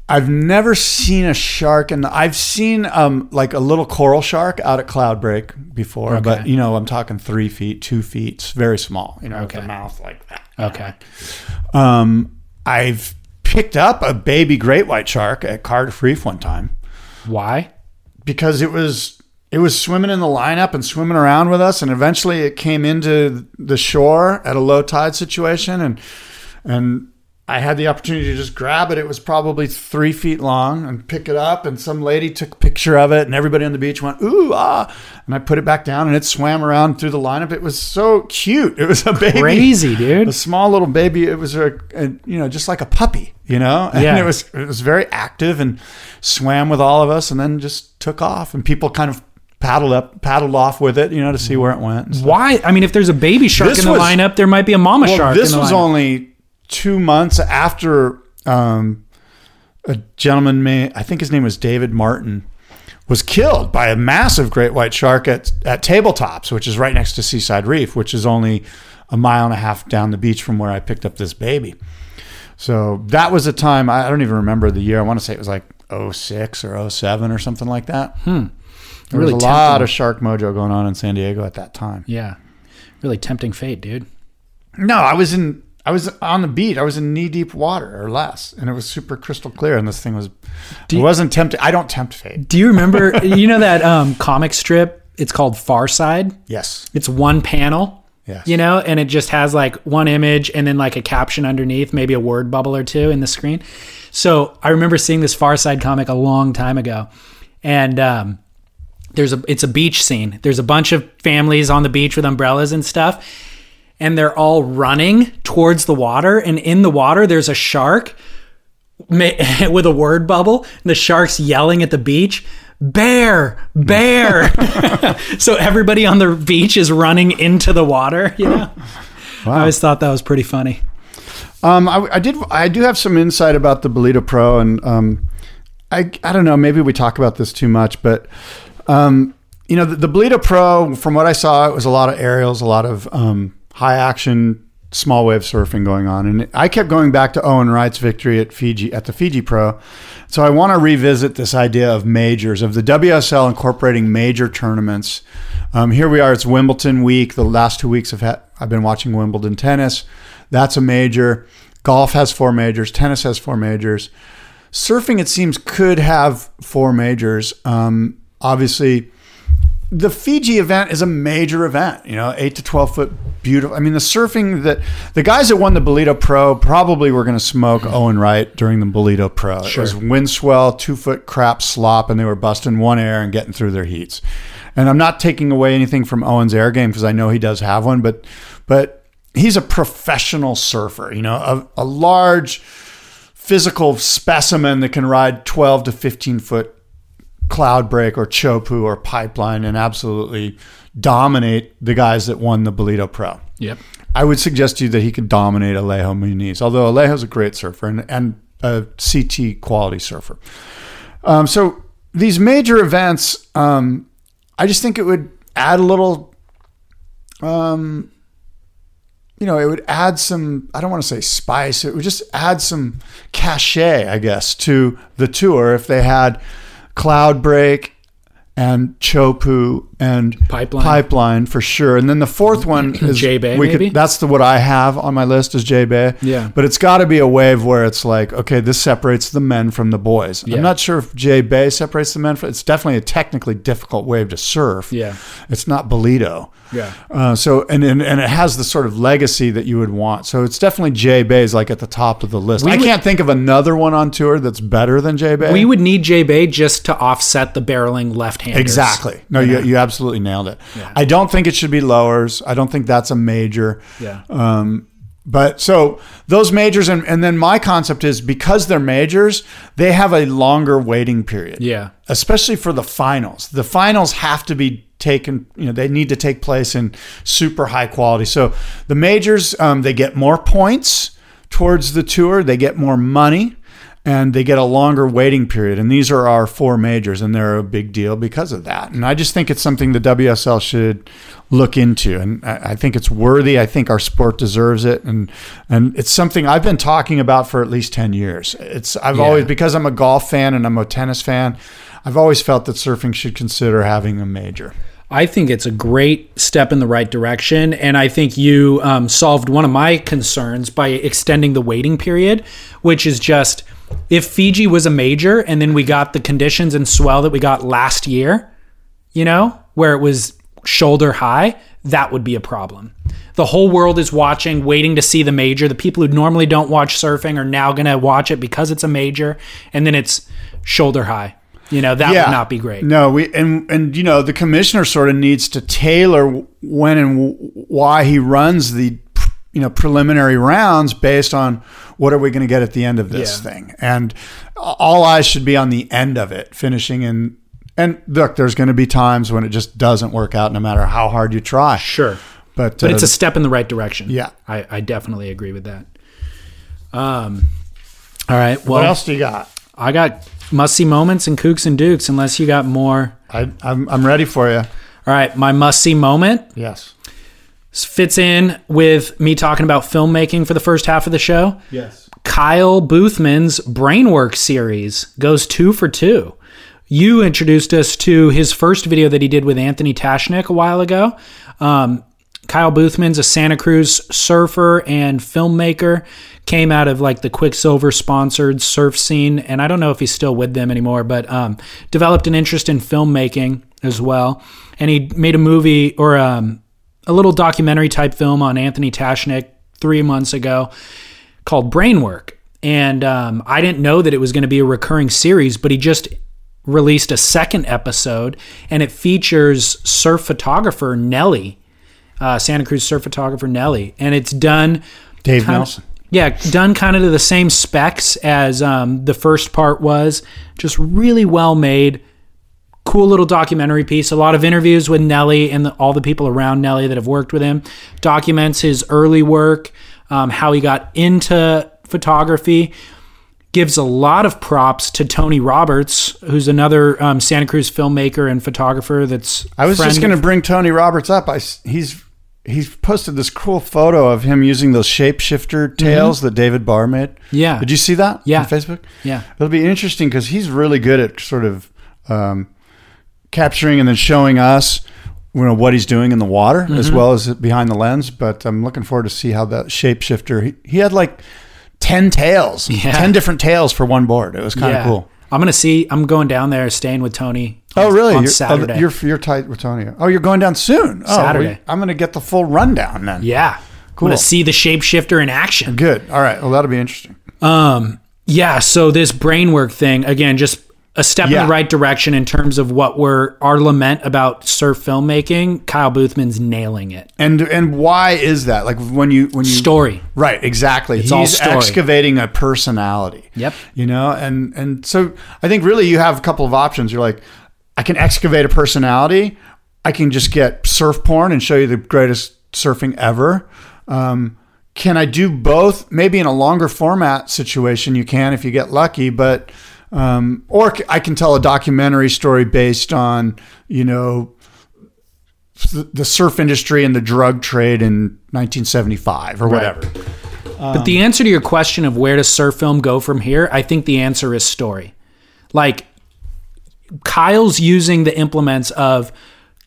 I've never seen a shark, and I've seen um like a little coral shark out at Cloudbreak before, Okay. but you know I'm talking three feet, two feet, it's very small. You know, with Okay. the mouth like that. Okay. Um, I've picked up a baby great white shark at Cardiff Reef one time Why? because it was it was swimming in the lineup and swimming around with us, and eventually it came into the shore at a low tide situation, and and I had the opportunity to just grab it. It was probably three feet long and pick it up, and some lady took a picture of it, and everybody on the beach went ooh ah, and I put it back down, and it swam around through the lineup. It was so cute. It was a baby, Crazy, dude. a small little baby. It was a, a you know just like a puppy, you know, [LAUGHS] and Yeah. it was it was very active and swam with all of us, and then just took off, and people kind of paddled up, paddled off with it, you know, to see where it went. Why? I mean, if there's a baby shark This in the was- lineup, there might be a mama Well, shark. this was lineup. only two months after um, a gentleman, may, I think his name was David Martin, was killed by a massive great white shark at, at Tabletops, which is right next to Seaside Reef, which is only a mile and a half down the beach from where I picked up this baby. So that was a time, I don't even remember the year. I want to say it was like 06 or 07 or something like that. Hmm. There Really was a lot of shark mojo going on in San Diego at that time. Yeah. Really tempting fate, dude. No, I was in I was on the beat. I was in knee deep water or less, and it was super crystal clear. And this thing was, it you- wasn't tempting. I don't tempt fate. Do you remember, [LAUGHS] you know that um, comic strip? It's called Far Side. Yes, It's one panel. Yes. You know, and it just has like one image and then like a caption underneath, maybe a word bubble or two in the screen. So I remember seeing this Far Side comic a long time ago. And um, there's a it's a beach scene. There's a bunch of families on the beach with umbrellas and stuff. And they're all running towards the water. And in the water, there's a shark [LAUGHS] with a word bubble. And the shark's yelling at the beach, bear, bear. [LAUGHS] so everybody on the beach is running into the water. You know, [LAUGHS] I always thought that was pretty funny. um, I, I did. I do have some insight about the Ballito Pro, and um, I I don't know. Maybe we talk about this too much, but um, you know, the, the Pro, from what I saw, it was a lot of aerials, a lot of um, high action small wave surfing going on, and I kept going back to Owen Wright's victory at Fiji at the Fiji Pro. So I want to revisit this idea of majors, of the WSL incorporating major tournaments. Um, here we are. It's Wimbledon week. The last two weeks have had, I've been watching Wimbledon tennis. That's a major. Golf has four majors. Tennis has four majors. Surfing, it seems, could have four majors. Um, obviously, the Fiji event is a major event, you know, eight to 12 foot beautiful. I mean, the surfing that the guys that won the Ballito Pro probably were going to smoke mm-hmm. Owen Wright during the Ballito Pro. It was wind swell, two foot crap slop, and they were busting one air and getting through their heats. And I'm not taking away anything from Owen's air game because I know he does have one, but, but he's a professional surfer, you know, a, a large physical specimen that can ride 12 to 15 foot Cloudbreak or chopu or pipeline and absolutely dominate the guys that won the Ballito Pro. Yep. I would suggest to you that he could dominate Alejo Muniz, although Alejo's a great surfer and, and a CT quality surfer. Um, so these major events, um, I just think it would add a little, um, you know, it would add some, I don't want to say spice, it would just add some cachet, I guess, to the tour if they had Cloudbreak and Chopu and Pipeline. Pipeline for sure. And then the fourth one [CLEARS THROAT] is J-Bay, we maybe? Could, that's the what I have on my list is J Bay. Yeah. But it's got to be a wave where it's like, okay, this separates the men from the boys. Yeah. I'm not sure if J Bay separates the men from. It's definitely a technically difficult wave to surf. Yeah. It's not Ballito. Yeah. Uh, so and, and and it has the sort of legacy that you would want. So it's definitely J Bay's like at the top of the list. We I would- can't think of another one on tour that's better than J Bay. We would need J Bay just to offset the barreling left handers. Exactly. No, you, you absolutely nailed it. I don't think it should be lowers. I don't think that's a major. Yeah. Um, but so those majors, and, and then my concept is because they're majors, they have a longer waiting period. Yeah. Especially for the finals. The finals have to be taken, you know, they need to take place in super high quality. So the majors, um, they get more points towards the tour, they get more money. And they get a longer waiting period. And these are our four majors, and they're a big deal because of that. And I just think it's something the WSL should look into, and I I think it's worthy. I think our sport deserves it, and and it's something I've been talking about for at least ten years. It's I've Yeah. always because I'm a golf fan and I'm a tennis fan. I've always felt that surfing should consider having a major. I think it's a great step in the right direction. And I think you um, solved one of my concerns by extending the waiting period, which is just if Fiji was a major and then we got the conditions and swell that we got last year, you know, where it was shoulder high, that would be a problem. The whole world is watching, waiting to see the major. The people who normally don't watch surfing are now going to watch it because it's a major, and then it's shoulder high. You know, that would not be great. No, we and and you know the commissioner sort of needs to tailor when and w- why he runs the you know preliminary rounds based on what are we going to get at the end of this Yeah. thing, and all eyes should be on the end of it, finishing in. And look, there's going to be times when it just doesn't work out, no matter how hard you try. Sure. But But uh, it's a step in the right direction. Yeah. I, I definitely agree with that. Um, all right. Well, what else do you got? I got must see moments and kooks and dukes, unless you got more. I, I'm I'm ready for you. All right. My must see moment Yes. Fits in with me talking about filmmaking for the first half of the show. Yes. Kyle Buthman's Brainwork series goes two for two. You introduced us to his first video that he did with Anthony Tashnick a while ago. Um, Kyle Buthman's a Santa Cruz surfer and filmmaker. Came out of like the Quiksilver sponsored surf scene, and I don't know if he's still with them anymore, but um, developed an interest in filmmaking as well. And he made a movie or um, a little documentary type film on Anthony Tashnick three months ago called Brainwork. And um, I didn't know that it was going to be a recurring series, but he just released a second episode, and it features surf photographer Nelly, uh, Santa Cruz surf photographer Nelly, and it's done. Dave kind of- Nelson. yeah, done kind of to the same specs as um, the first part was. Just really well made, cool little documentary piece. A lot of interviews with Nelly and the, all the people around Nelly that have worked with him. Documents his early work, um, how he got into photography. Gives a lot of props to Tony Roberts, who's another um, Santa Cruz filmmaker and photographer. That's I was just going to bring Tony Roberts up. I he's he's posted this cool photo of him using those shapeshifter tails that David Barr made. Mm-hmm. Yeah. Did you see that? Yeah. On Facebook. Yeah. It'll be interesting because he's really good at sort of um, capturing and then showing us. You know what he's doing in the water Mm-hmm. as well as behind the lens, but I'm looking forward to see how that shapeshifter. He, he had like ten tails, Yeah. ten different tails for one board. It was kind of cool. I'm gonna see. I'm going down there, staying with Tony. Oh, really? On You're, Saturday. Oh, you're you're tight with Tony. Oh, you're going down soon. Oh, Saturday. I'm going to get the full rundown then. yeah. Cool. I'm gonna see the shapeshifter in action. Good. All right. Well, that'll be interesting. Um, yeah. So this brainwork thing again, just a step in the right direction in terms of what we're our lament about surf filmmaking. Kyle Buthman's nailing it. And and why is that? Like when you when you Story. Right, exactly. It's He's all story. excavating a personality. Yep. You know, and and so I think really you have a couple of options. You're like, I can excavate a personality. I can just get surf porn and show you the greatest surfing ever. Um, can I do both? Maybe in a longer format situation, you can if you get lucky, but um, or I can tell a documentary story based on you know the the surf industry and the drug trade in 1975 or whatever. But the answer to your question of where does surf film go from here, I think the answer is story. Like Kyle's using the implements of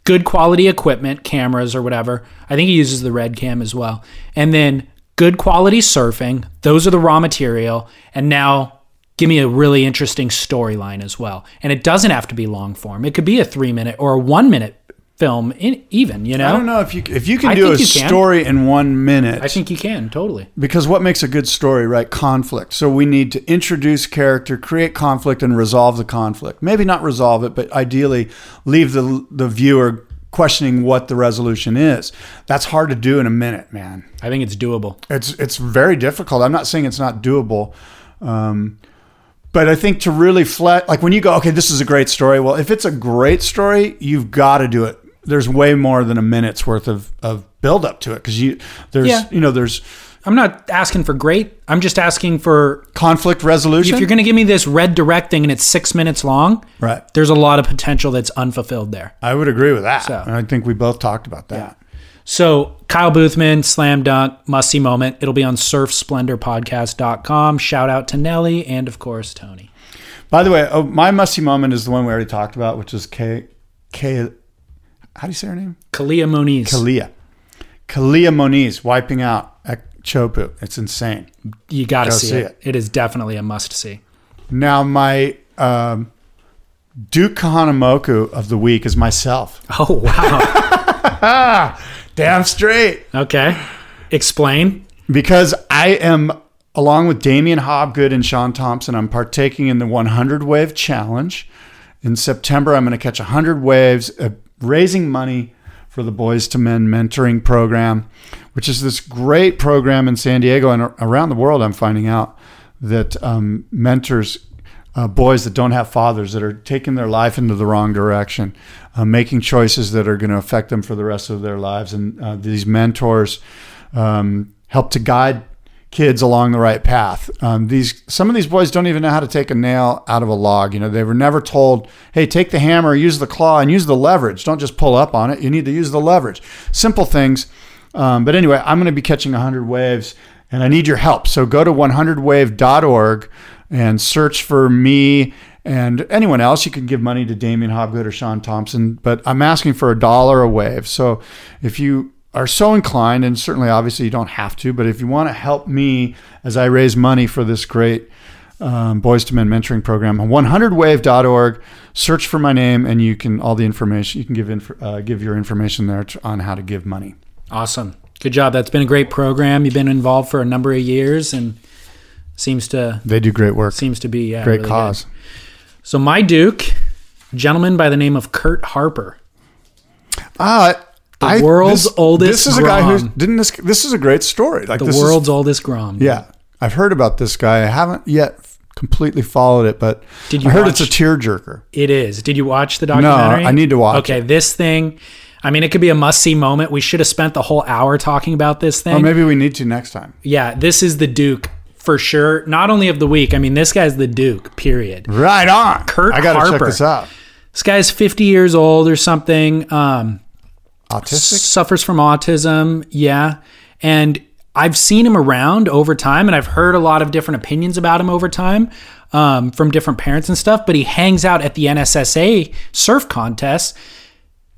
good quality equipment, cameras or whatever. I think he uses the red cam as well. And then good quality surfing, those are the raw material. And now give me a really interesting storyline as well. And it doesn't have to be long form. It could be a 3 minute or a 1 minute film in, even, you know? I don't know if you if you can I do a you can. story in one minute. I think you can, totally. because what makes a good story, right? Conflict. So we need to introduce character, create conflict, and resolve the conflict. Maybe not resolve it, but ideally leave the the viewer questioning what the resolution is. That's hard to do in a minute, man. I think it's doable. It's it's very difficult. I'm not saying it's not doable. Um, but I think to really flat, like when you go, okay, this is a great story. Well, if it's a great story, you've got to do it. There's way more than a minute's worth of, of build up to it because you there's Yeah. you know there's I'm not asking for great. I'm just asking for Conflict resolution. if you're going to give me this REDirect thing and it's six minutes long, right. there's a lot of potential that's unfulfilled there. I would agree with that. So- And I think we both talked about that. So Kyle Buthman, slam dunk, must see moment. It'll be on surfsplendorpodcast.com. Shout out to Nelly and of course Tony. By the way, oh, my musty moment is the one we already talked about, which is K. K. How do you say her name? Kelia Moniz. Kelia. Kelia Moniz wiping out at Chopu. It's insane. you got to Go see, see it. it. It is definitely a must see. Now, my um, Duke Kahanamoku of the week is myself. Oh wow. [LAUGHS] [LAUGHS] Damn straight. okay. Explain. Because I am, along with Damien Hobgood and Shaun Tomson, I'm partaking in the 100 Wave Challenge. In September, I'm going to catch 100 waves, uh, raising money for the Boys to Men Mentoring Program, which is this great program in San Diego and around the world. I'm finding out that um, mentors uh, boys that don't have fathers that are taking their life into the wrong direction, uh, making choices that are going to affect them for the rest of their lives. And uh, these mentors um, help to guide kids along the right path. Um, these some of these boys don't even know how to take a nail out of a log. You know, they were never told, "Hey, take the hammer, use the claw, and use the leverage. Don't just pull up on it. You need to use the leverage." Simple things. Um, but anyway, I'm going to be catching 100 waves, and I need your help. So go to 100wave.org and search for me and anyone else. You can give money to Damien Hobgood or Shaun Tomson, but I'm asking for a dollar a wave. So if you are so inclined, and certainly obviously you don't have to, but if you want to help me as I raise money for this great um, Boys to Men mentoring program, 100wave.org, search for my name, and you can all the information you can give inf- uh, give your information there to, on how to give money. Awesome. Good job. That's been a great program. You've been involved for a number of years and seems to They do great work, seems to be yeah, great really cause. good. So my Duke, gentleman by the name of Kurt Harper. Ah, The world's oldest This is a guy who didn't. This, this is a great story. Like The this is- world's oldest Grom. yeah, I've heard about this guy. I haven't yet completely followed it, but Did you I heard watch- it's a tearjerker. It is. Did you watch the documentary? No, I need to watch Okay, this thing. I mean, it could be a must see moment. We should have spent the whole hour talking about this thing. Or maybe we need to next time. yeah, this is the Duke for sure. Not only of the week. I mean, this guy's the Duke. Period. Right on, Kurt I gotta check Harper. this out. This guy's 50 years old or something. Um, Autistic. suffers from autism. Yeah. And I've seen him around over time and I've heard a lot of different opinions about him over time um, from different parents and stuff. But he hangs out at the NSSA surf contests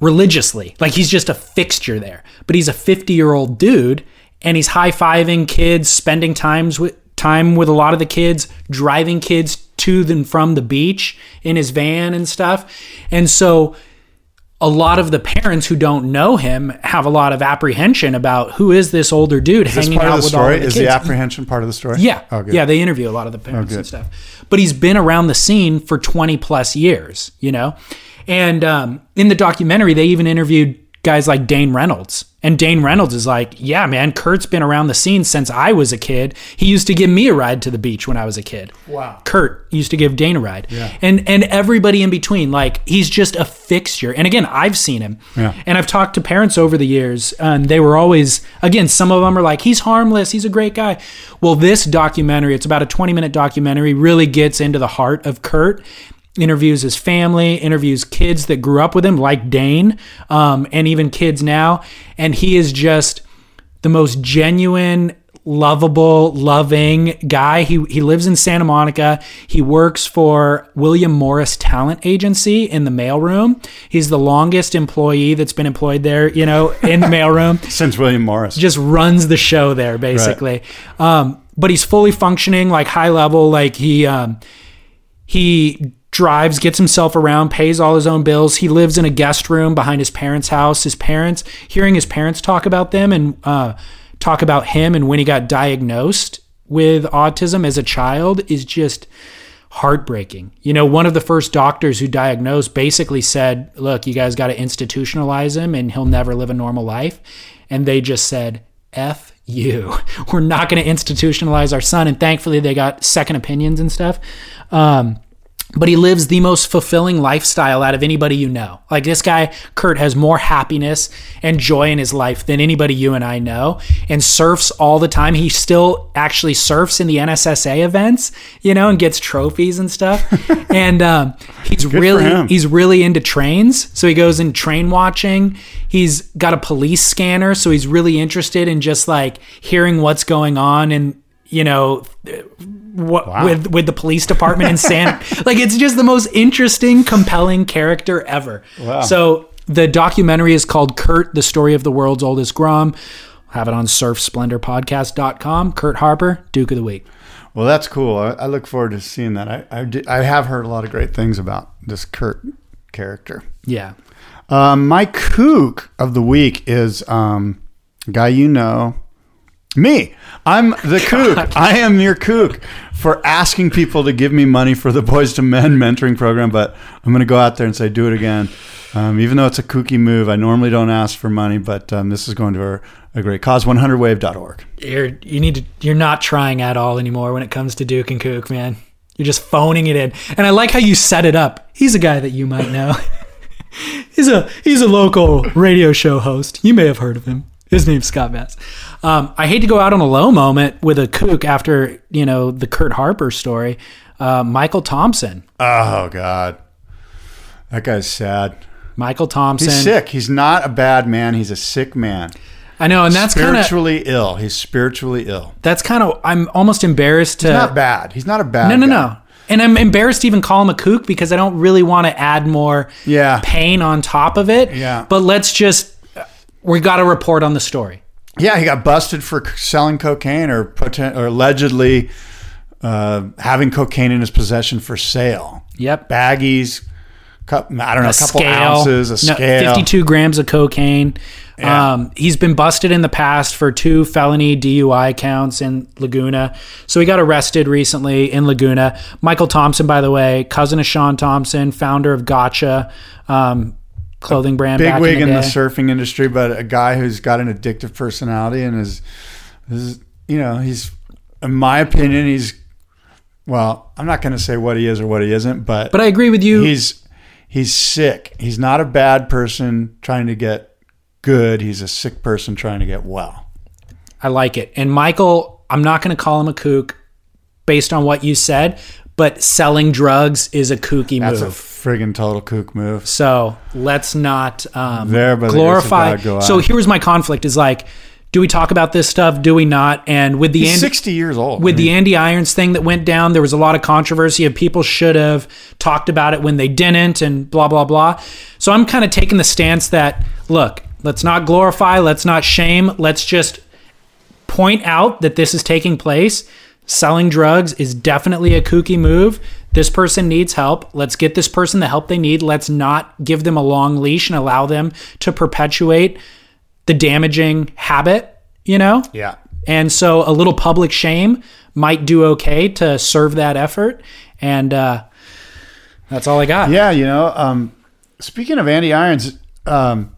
religiously. Like he's just a fixture there. But he's a 50 year old dude and he's high fiving kids, spending times with time with a lot of the kids, driving kids to and from the beach in his van and stuff. And so a lot of the parents who don't know him have a lot of apprehension about who is this older dude Is hanging out the with all story? of the Is kids. the apprehension part of the story? Yeah. Oh, good. yeah, they interview a lot of the parents good. and stuff. But he's been around the scene for 20 plus years, you know? And um, in the documentary, they even interviewed guys like Dane Reynolds. And Dane Reynolds is like, yeah, man, Kurt's been around the scene since I was a kid. He used to give me a ride to the beach when I was a kid. Wow. Kurt used to give Dane a ride. And and everybody in between, like he's just a fixture. And again, I've seen him. Yeah. And I've talked to parents over the years, and they were always, again, some of them are like, he's harmless, he's a great guy. Well, this documentary, it's about a 20 minute documentary, really gets into the heart of Kurt. Interviews his family, interviews kids that grew up with him, like Dane, um, and even kids now. And he is just the most genuine, lovable, loving guy. He he lives in Santa Monica. He works for William Morris Talent Agency in the mailroom. He's the longest employee that's been employed there, you know, in the mailroom. [LAUGHS] Since William Morris. Just runs the show there basically. Um, but he's fully functioning, like high level, like he um, he drives, gets himself around, pays all his own bills. He lives in a guest room behind his parents' house. His parents, hearing his parents talk about them and uh, talk about him and when he got diagnosed with autism as a child is just heartbreaking. You know, one of the first doctors who diagnosed basically said, Look, you guys got to institutionalize him and he'll never live a normal life. And they just said, F you. [LAUGHS] We're not going to institutionalize our son. And thankfully, they got second opinions and stuff. Um, but he lives the most fulfilling lifestyle out of anybody you know. Like this guy, Kurt, has more happiness and joy in his life than anybody you and I know, and surfs all the time. He still actually surfs in the NSSA events, you know, and gets trophies and stuff. [LAUGHS] and um, he's for really he's really into trains, so he goes in train watching. He's got a police scanner, so he's really interested in just like hearing what's going on and you know what with with the police department in San [LAUGHS] like it's just the most interesting compelling character ever Wow. so the documentary is called Kurt the story of the world's oldest Grom have it on surfsplendorpodcast.com Kurt Harper Duke of the Week Well, that's cool. I, I look forward to seeing that. I I, did, I have heard a lot of great things about this Kurt character. yeah Um, my kook of the week is um, a guy you know, me. I'm the [LAUGHS] kook. I am your kook for asking people to give me money for the Boys to Men mentoring program. But I'm going to go out there and say, do it again. Um, even though it's a kooky move, I normally don't ask for money, but um, this is going to a, a great cause. 100wave.org. you're you need to you're not trying at all anymore when it comes to Duke and Kook, man. You're just phoning it in. And I like how you set it up. He's a guy that you might know. [LAUGHS] he's a he's a local radio show host. You may have heard of him. His name's Scott Bass. Um, I hate to go out on a low moment with a kook after you know the Kurt Harper story. Uh, Michael Tomson. Oh, God. That guy's sad. Michael Tomson. He's sick. He's not a bad man. He's a sick man. I know, and that's kind of spiritually ill. He's spiritually ill. that's kind of. I'm almost embarrassed to. not bad. He's not a bad. No, no, guy. no. And I'm embarrassed to even call him a kook because I don't really want to add more Yeah. pain on top of it. Yeah. But let's just, we got to report on the story. Yeah, he got busted for selling cocaine or poten- or allegedly uh, having cocaine in his possession for sale. Yep. Baggies, cup, I don't know, a, A couple scale. ounces, a No, scale. 52 grams of cocaine. Yeah. Um, he's been busted in the past for two felony DUI counts in Laguna. So he got arrested recently in Laguna. Michael Tomson, by the way, cousin of Shaun Tomson, founder of Gotcha um, clothing brand. Big back wig in in the, the surfing industry, but a guy who's got an addictive personality and is, is you know, he's, in my opinion, he's, well, I'm not going to say what he is or what he isn't, but But I agree with you. he's he's sick. He's not a bad person trying to get good. He's a sick person trying to get well. I like it. And Michael, I'm not going to call him a kook based on what you said, but selling drugs is a kooky move. That's a friggin' total kook move. so let's not um, There, but glorify. So here's my conflict: is like, do we talk about this stuff? Do we not? And with the He's Andy, 60 years old. with I the Andy Irons thing that went down, there was a lot of controversy of people should have talked about it when they didn't, and blah blah blah. So I'm kind of taking the stance that look, let's not glorify, let's not shame, let's just point out that this is taking place. Selling drugs is definitely a kooky move. This person needs help. Let's get this person the help they need. Let's not give them a long leash and allow them to perpetuate the damaging habit, you know? yeah. And so a little public shame might do okay to serve that effort. And uh, that's all I got. Yeah, you know, um, speaking of Andy Irons, um,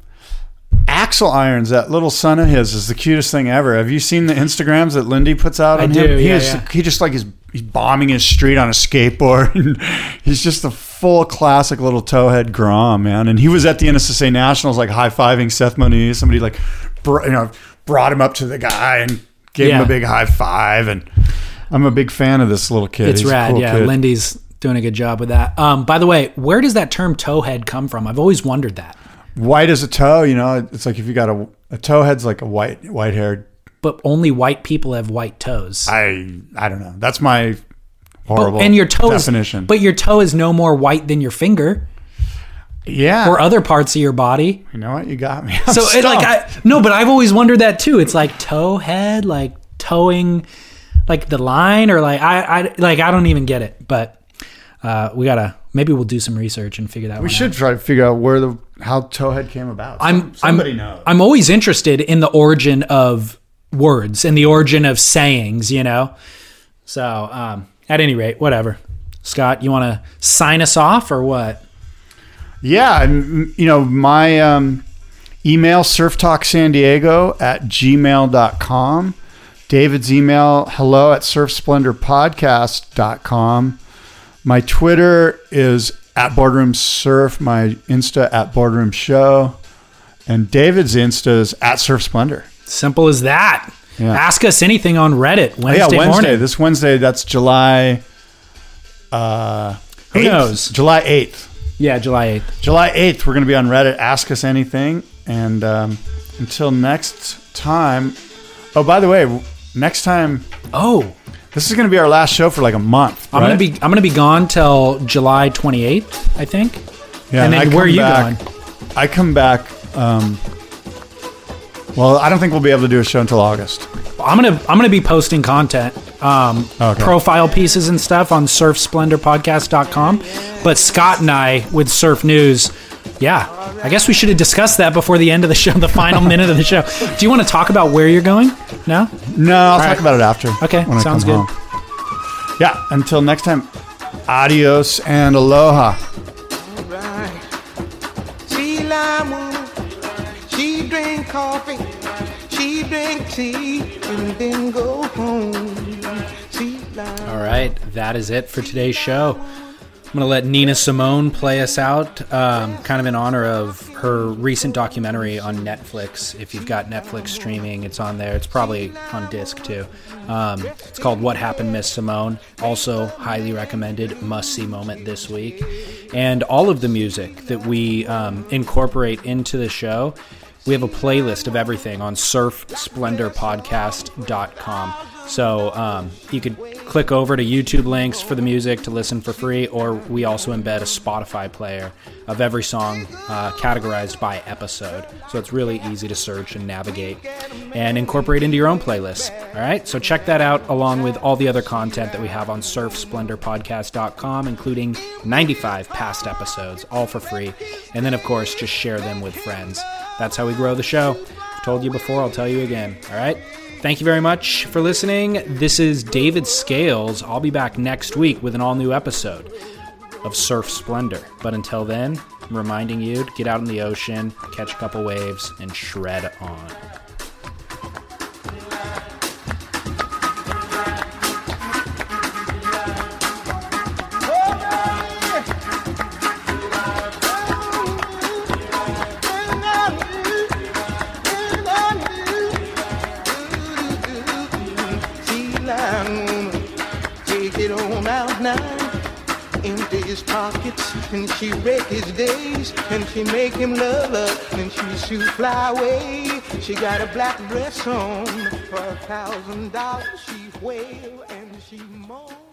Axel Irons, that little son of his, is the cutest thing ever. Have you seen the Instagrams that Lyndie puts out I on do, him? He yeah, is, yeah. he just like is he's bombing his street on a skateboard. And [LAUGHS] he's just a full classic little towhead grom, man. And he was at the NSSA Nationals, like high fiving Seth Moniz. Somebody like, br- you know, brought him up to the guy and gave him a big high five. And I'm a big fan of this little kid. It's He's rad. cool yeah, kid. Lyndie's doing a good job with that. Um, by the way, where does that term towhead come from? I've always wondered that. White as a toe. You know, it's like if you got a a toe head's like a white white haired. But only white people have white toes. I I don't know. That's my horrible and your toe is, definition. but your toe is no more white than your finger yeah, or other parts of your body. you know what? You got me. [LAUGHS] I'm So it, like. I no, but I've always wondered that too. It's like toe head, like towing, like the line, or like I, I like I don't even get it. But uh, we gotta maybe we'll do some research and figure that. Out. We should try to figure out where the how towhead came about. I'm somebody I'm, knows. I'm always interested in the origin of words and the origin of sayings. You know. So um, at any rate, whatever. Scott, you want to sign us off or what? Yeah, and you know, my um, email surftalksandiego at gmail.com. David's email hello at surfsplendorpodcast.com. My Twitter is at Boardroom Surf. My Insta at Boardroom Show. And David's Insta is at Surf Splendor. Simple as that. Yeah. Ask us anything on Reddit Oh, Wednesday, yeah, Wednesday. morning. This Wednesday, that's July. Uh, Who 8th. knows? July 8th. yeah, July 8th. July 8th, we're going to be on Reddit. Ask us anything. And um, until next time. Oh, by the way, next time, Oh, this is going to be our last show for like a month. I'm right? gonna be I'm gonna be gone till July 28th, I think. Yeah, and then where are you back- going? I come back. Um, well, I don't think we'll be able to do a show until August. I'm gonna I'm gonna be posting content, um, Okay. profile pieces and stuff on surfsplendorpodcast.com. But Scott and I with Surf News, yeah, I guess we should have discussed that before the end of the show, the final [LAUGHS] minute of the show. Do you want to talk about where you're going? No. No, I'll talk right. about it after. Okay, when I sounds come good. home. Yeah, until next time, adios and aloha. right. She lime, she drink coffee, she drink tea, and then go home. She lime. All right, that is it for today's show. I'm going to let Nina Simone play us out, um, kind of in honor of her recent documentary on Netflix. If you've got Netflix streaming, it's on there. It's probably on disc too. Um, it's called What Happened, Miss Simone. Also, highly recommended, must see moment this week. And all of the music that we um, incorporate into the show we have a playlist of everything on surfsplendorpodcast.com. So um, you could click over to YouTube links for the music to listen for free, or we also embed a Spotify player of every song uh, categorized by episode. So it's really easy to search and navigate and incorporate into your own playlists. All right, so check that out along with all the other content that we have on surfsplendorpodcast.com, including 95 past episodes, all for free. And then, of course, just share them with friends. That's how we grow the show. I've told you before, I'll tell you again. All right? Thank you very much for listening. This is David Scales. I'll be back next week with an all new episode of Surf Splendor. But until then, I'm reminding you to get out in the ocean, catch a couple waves, and shred on. Empty his pockets and she wreck his days and she make him love her and she shoot fly away. She got a black dress on for a thousand dollars. She wail and she moan.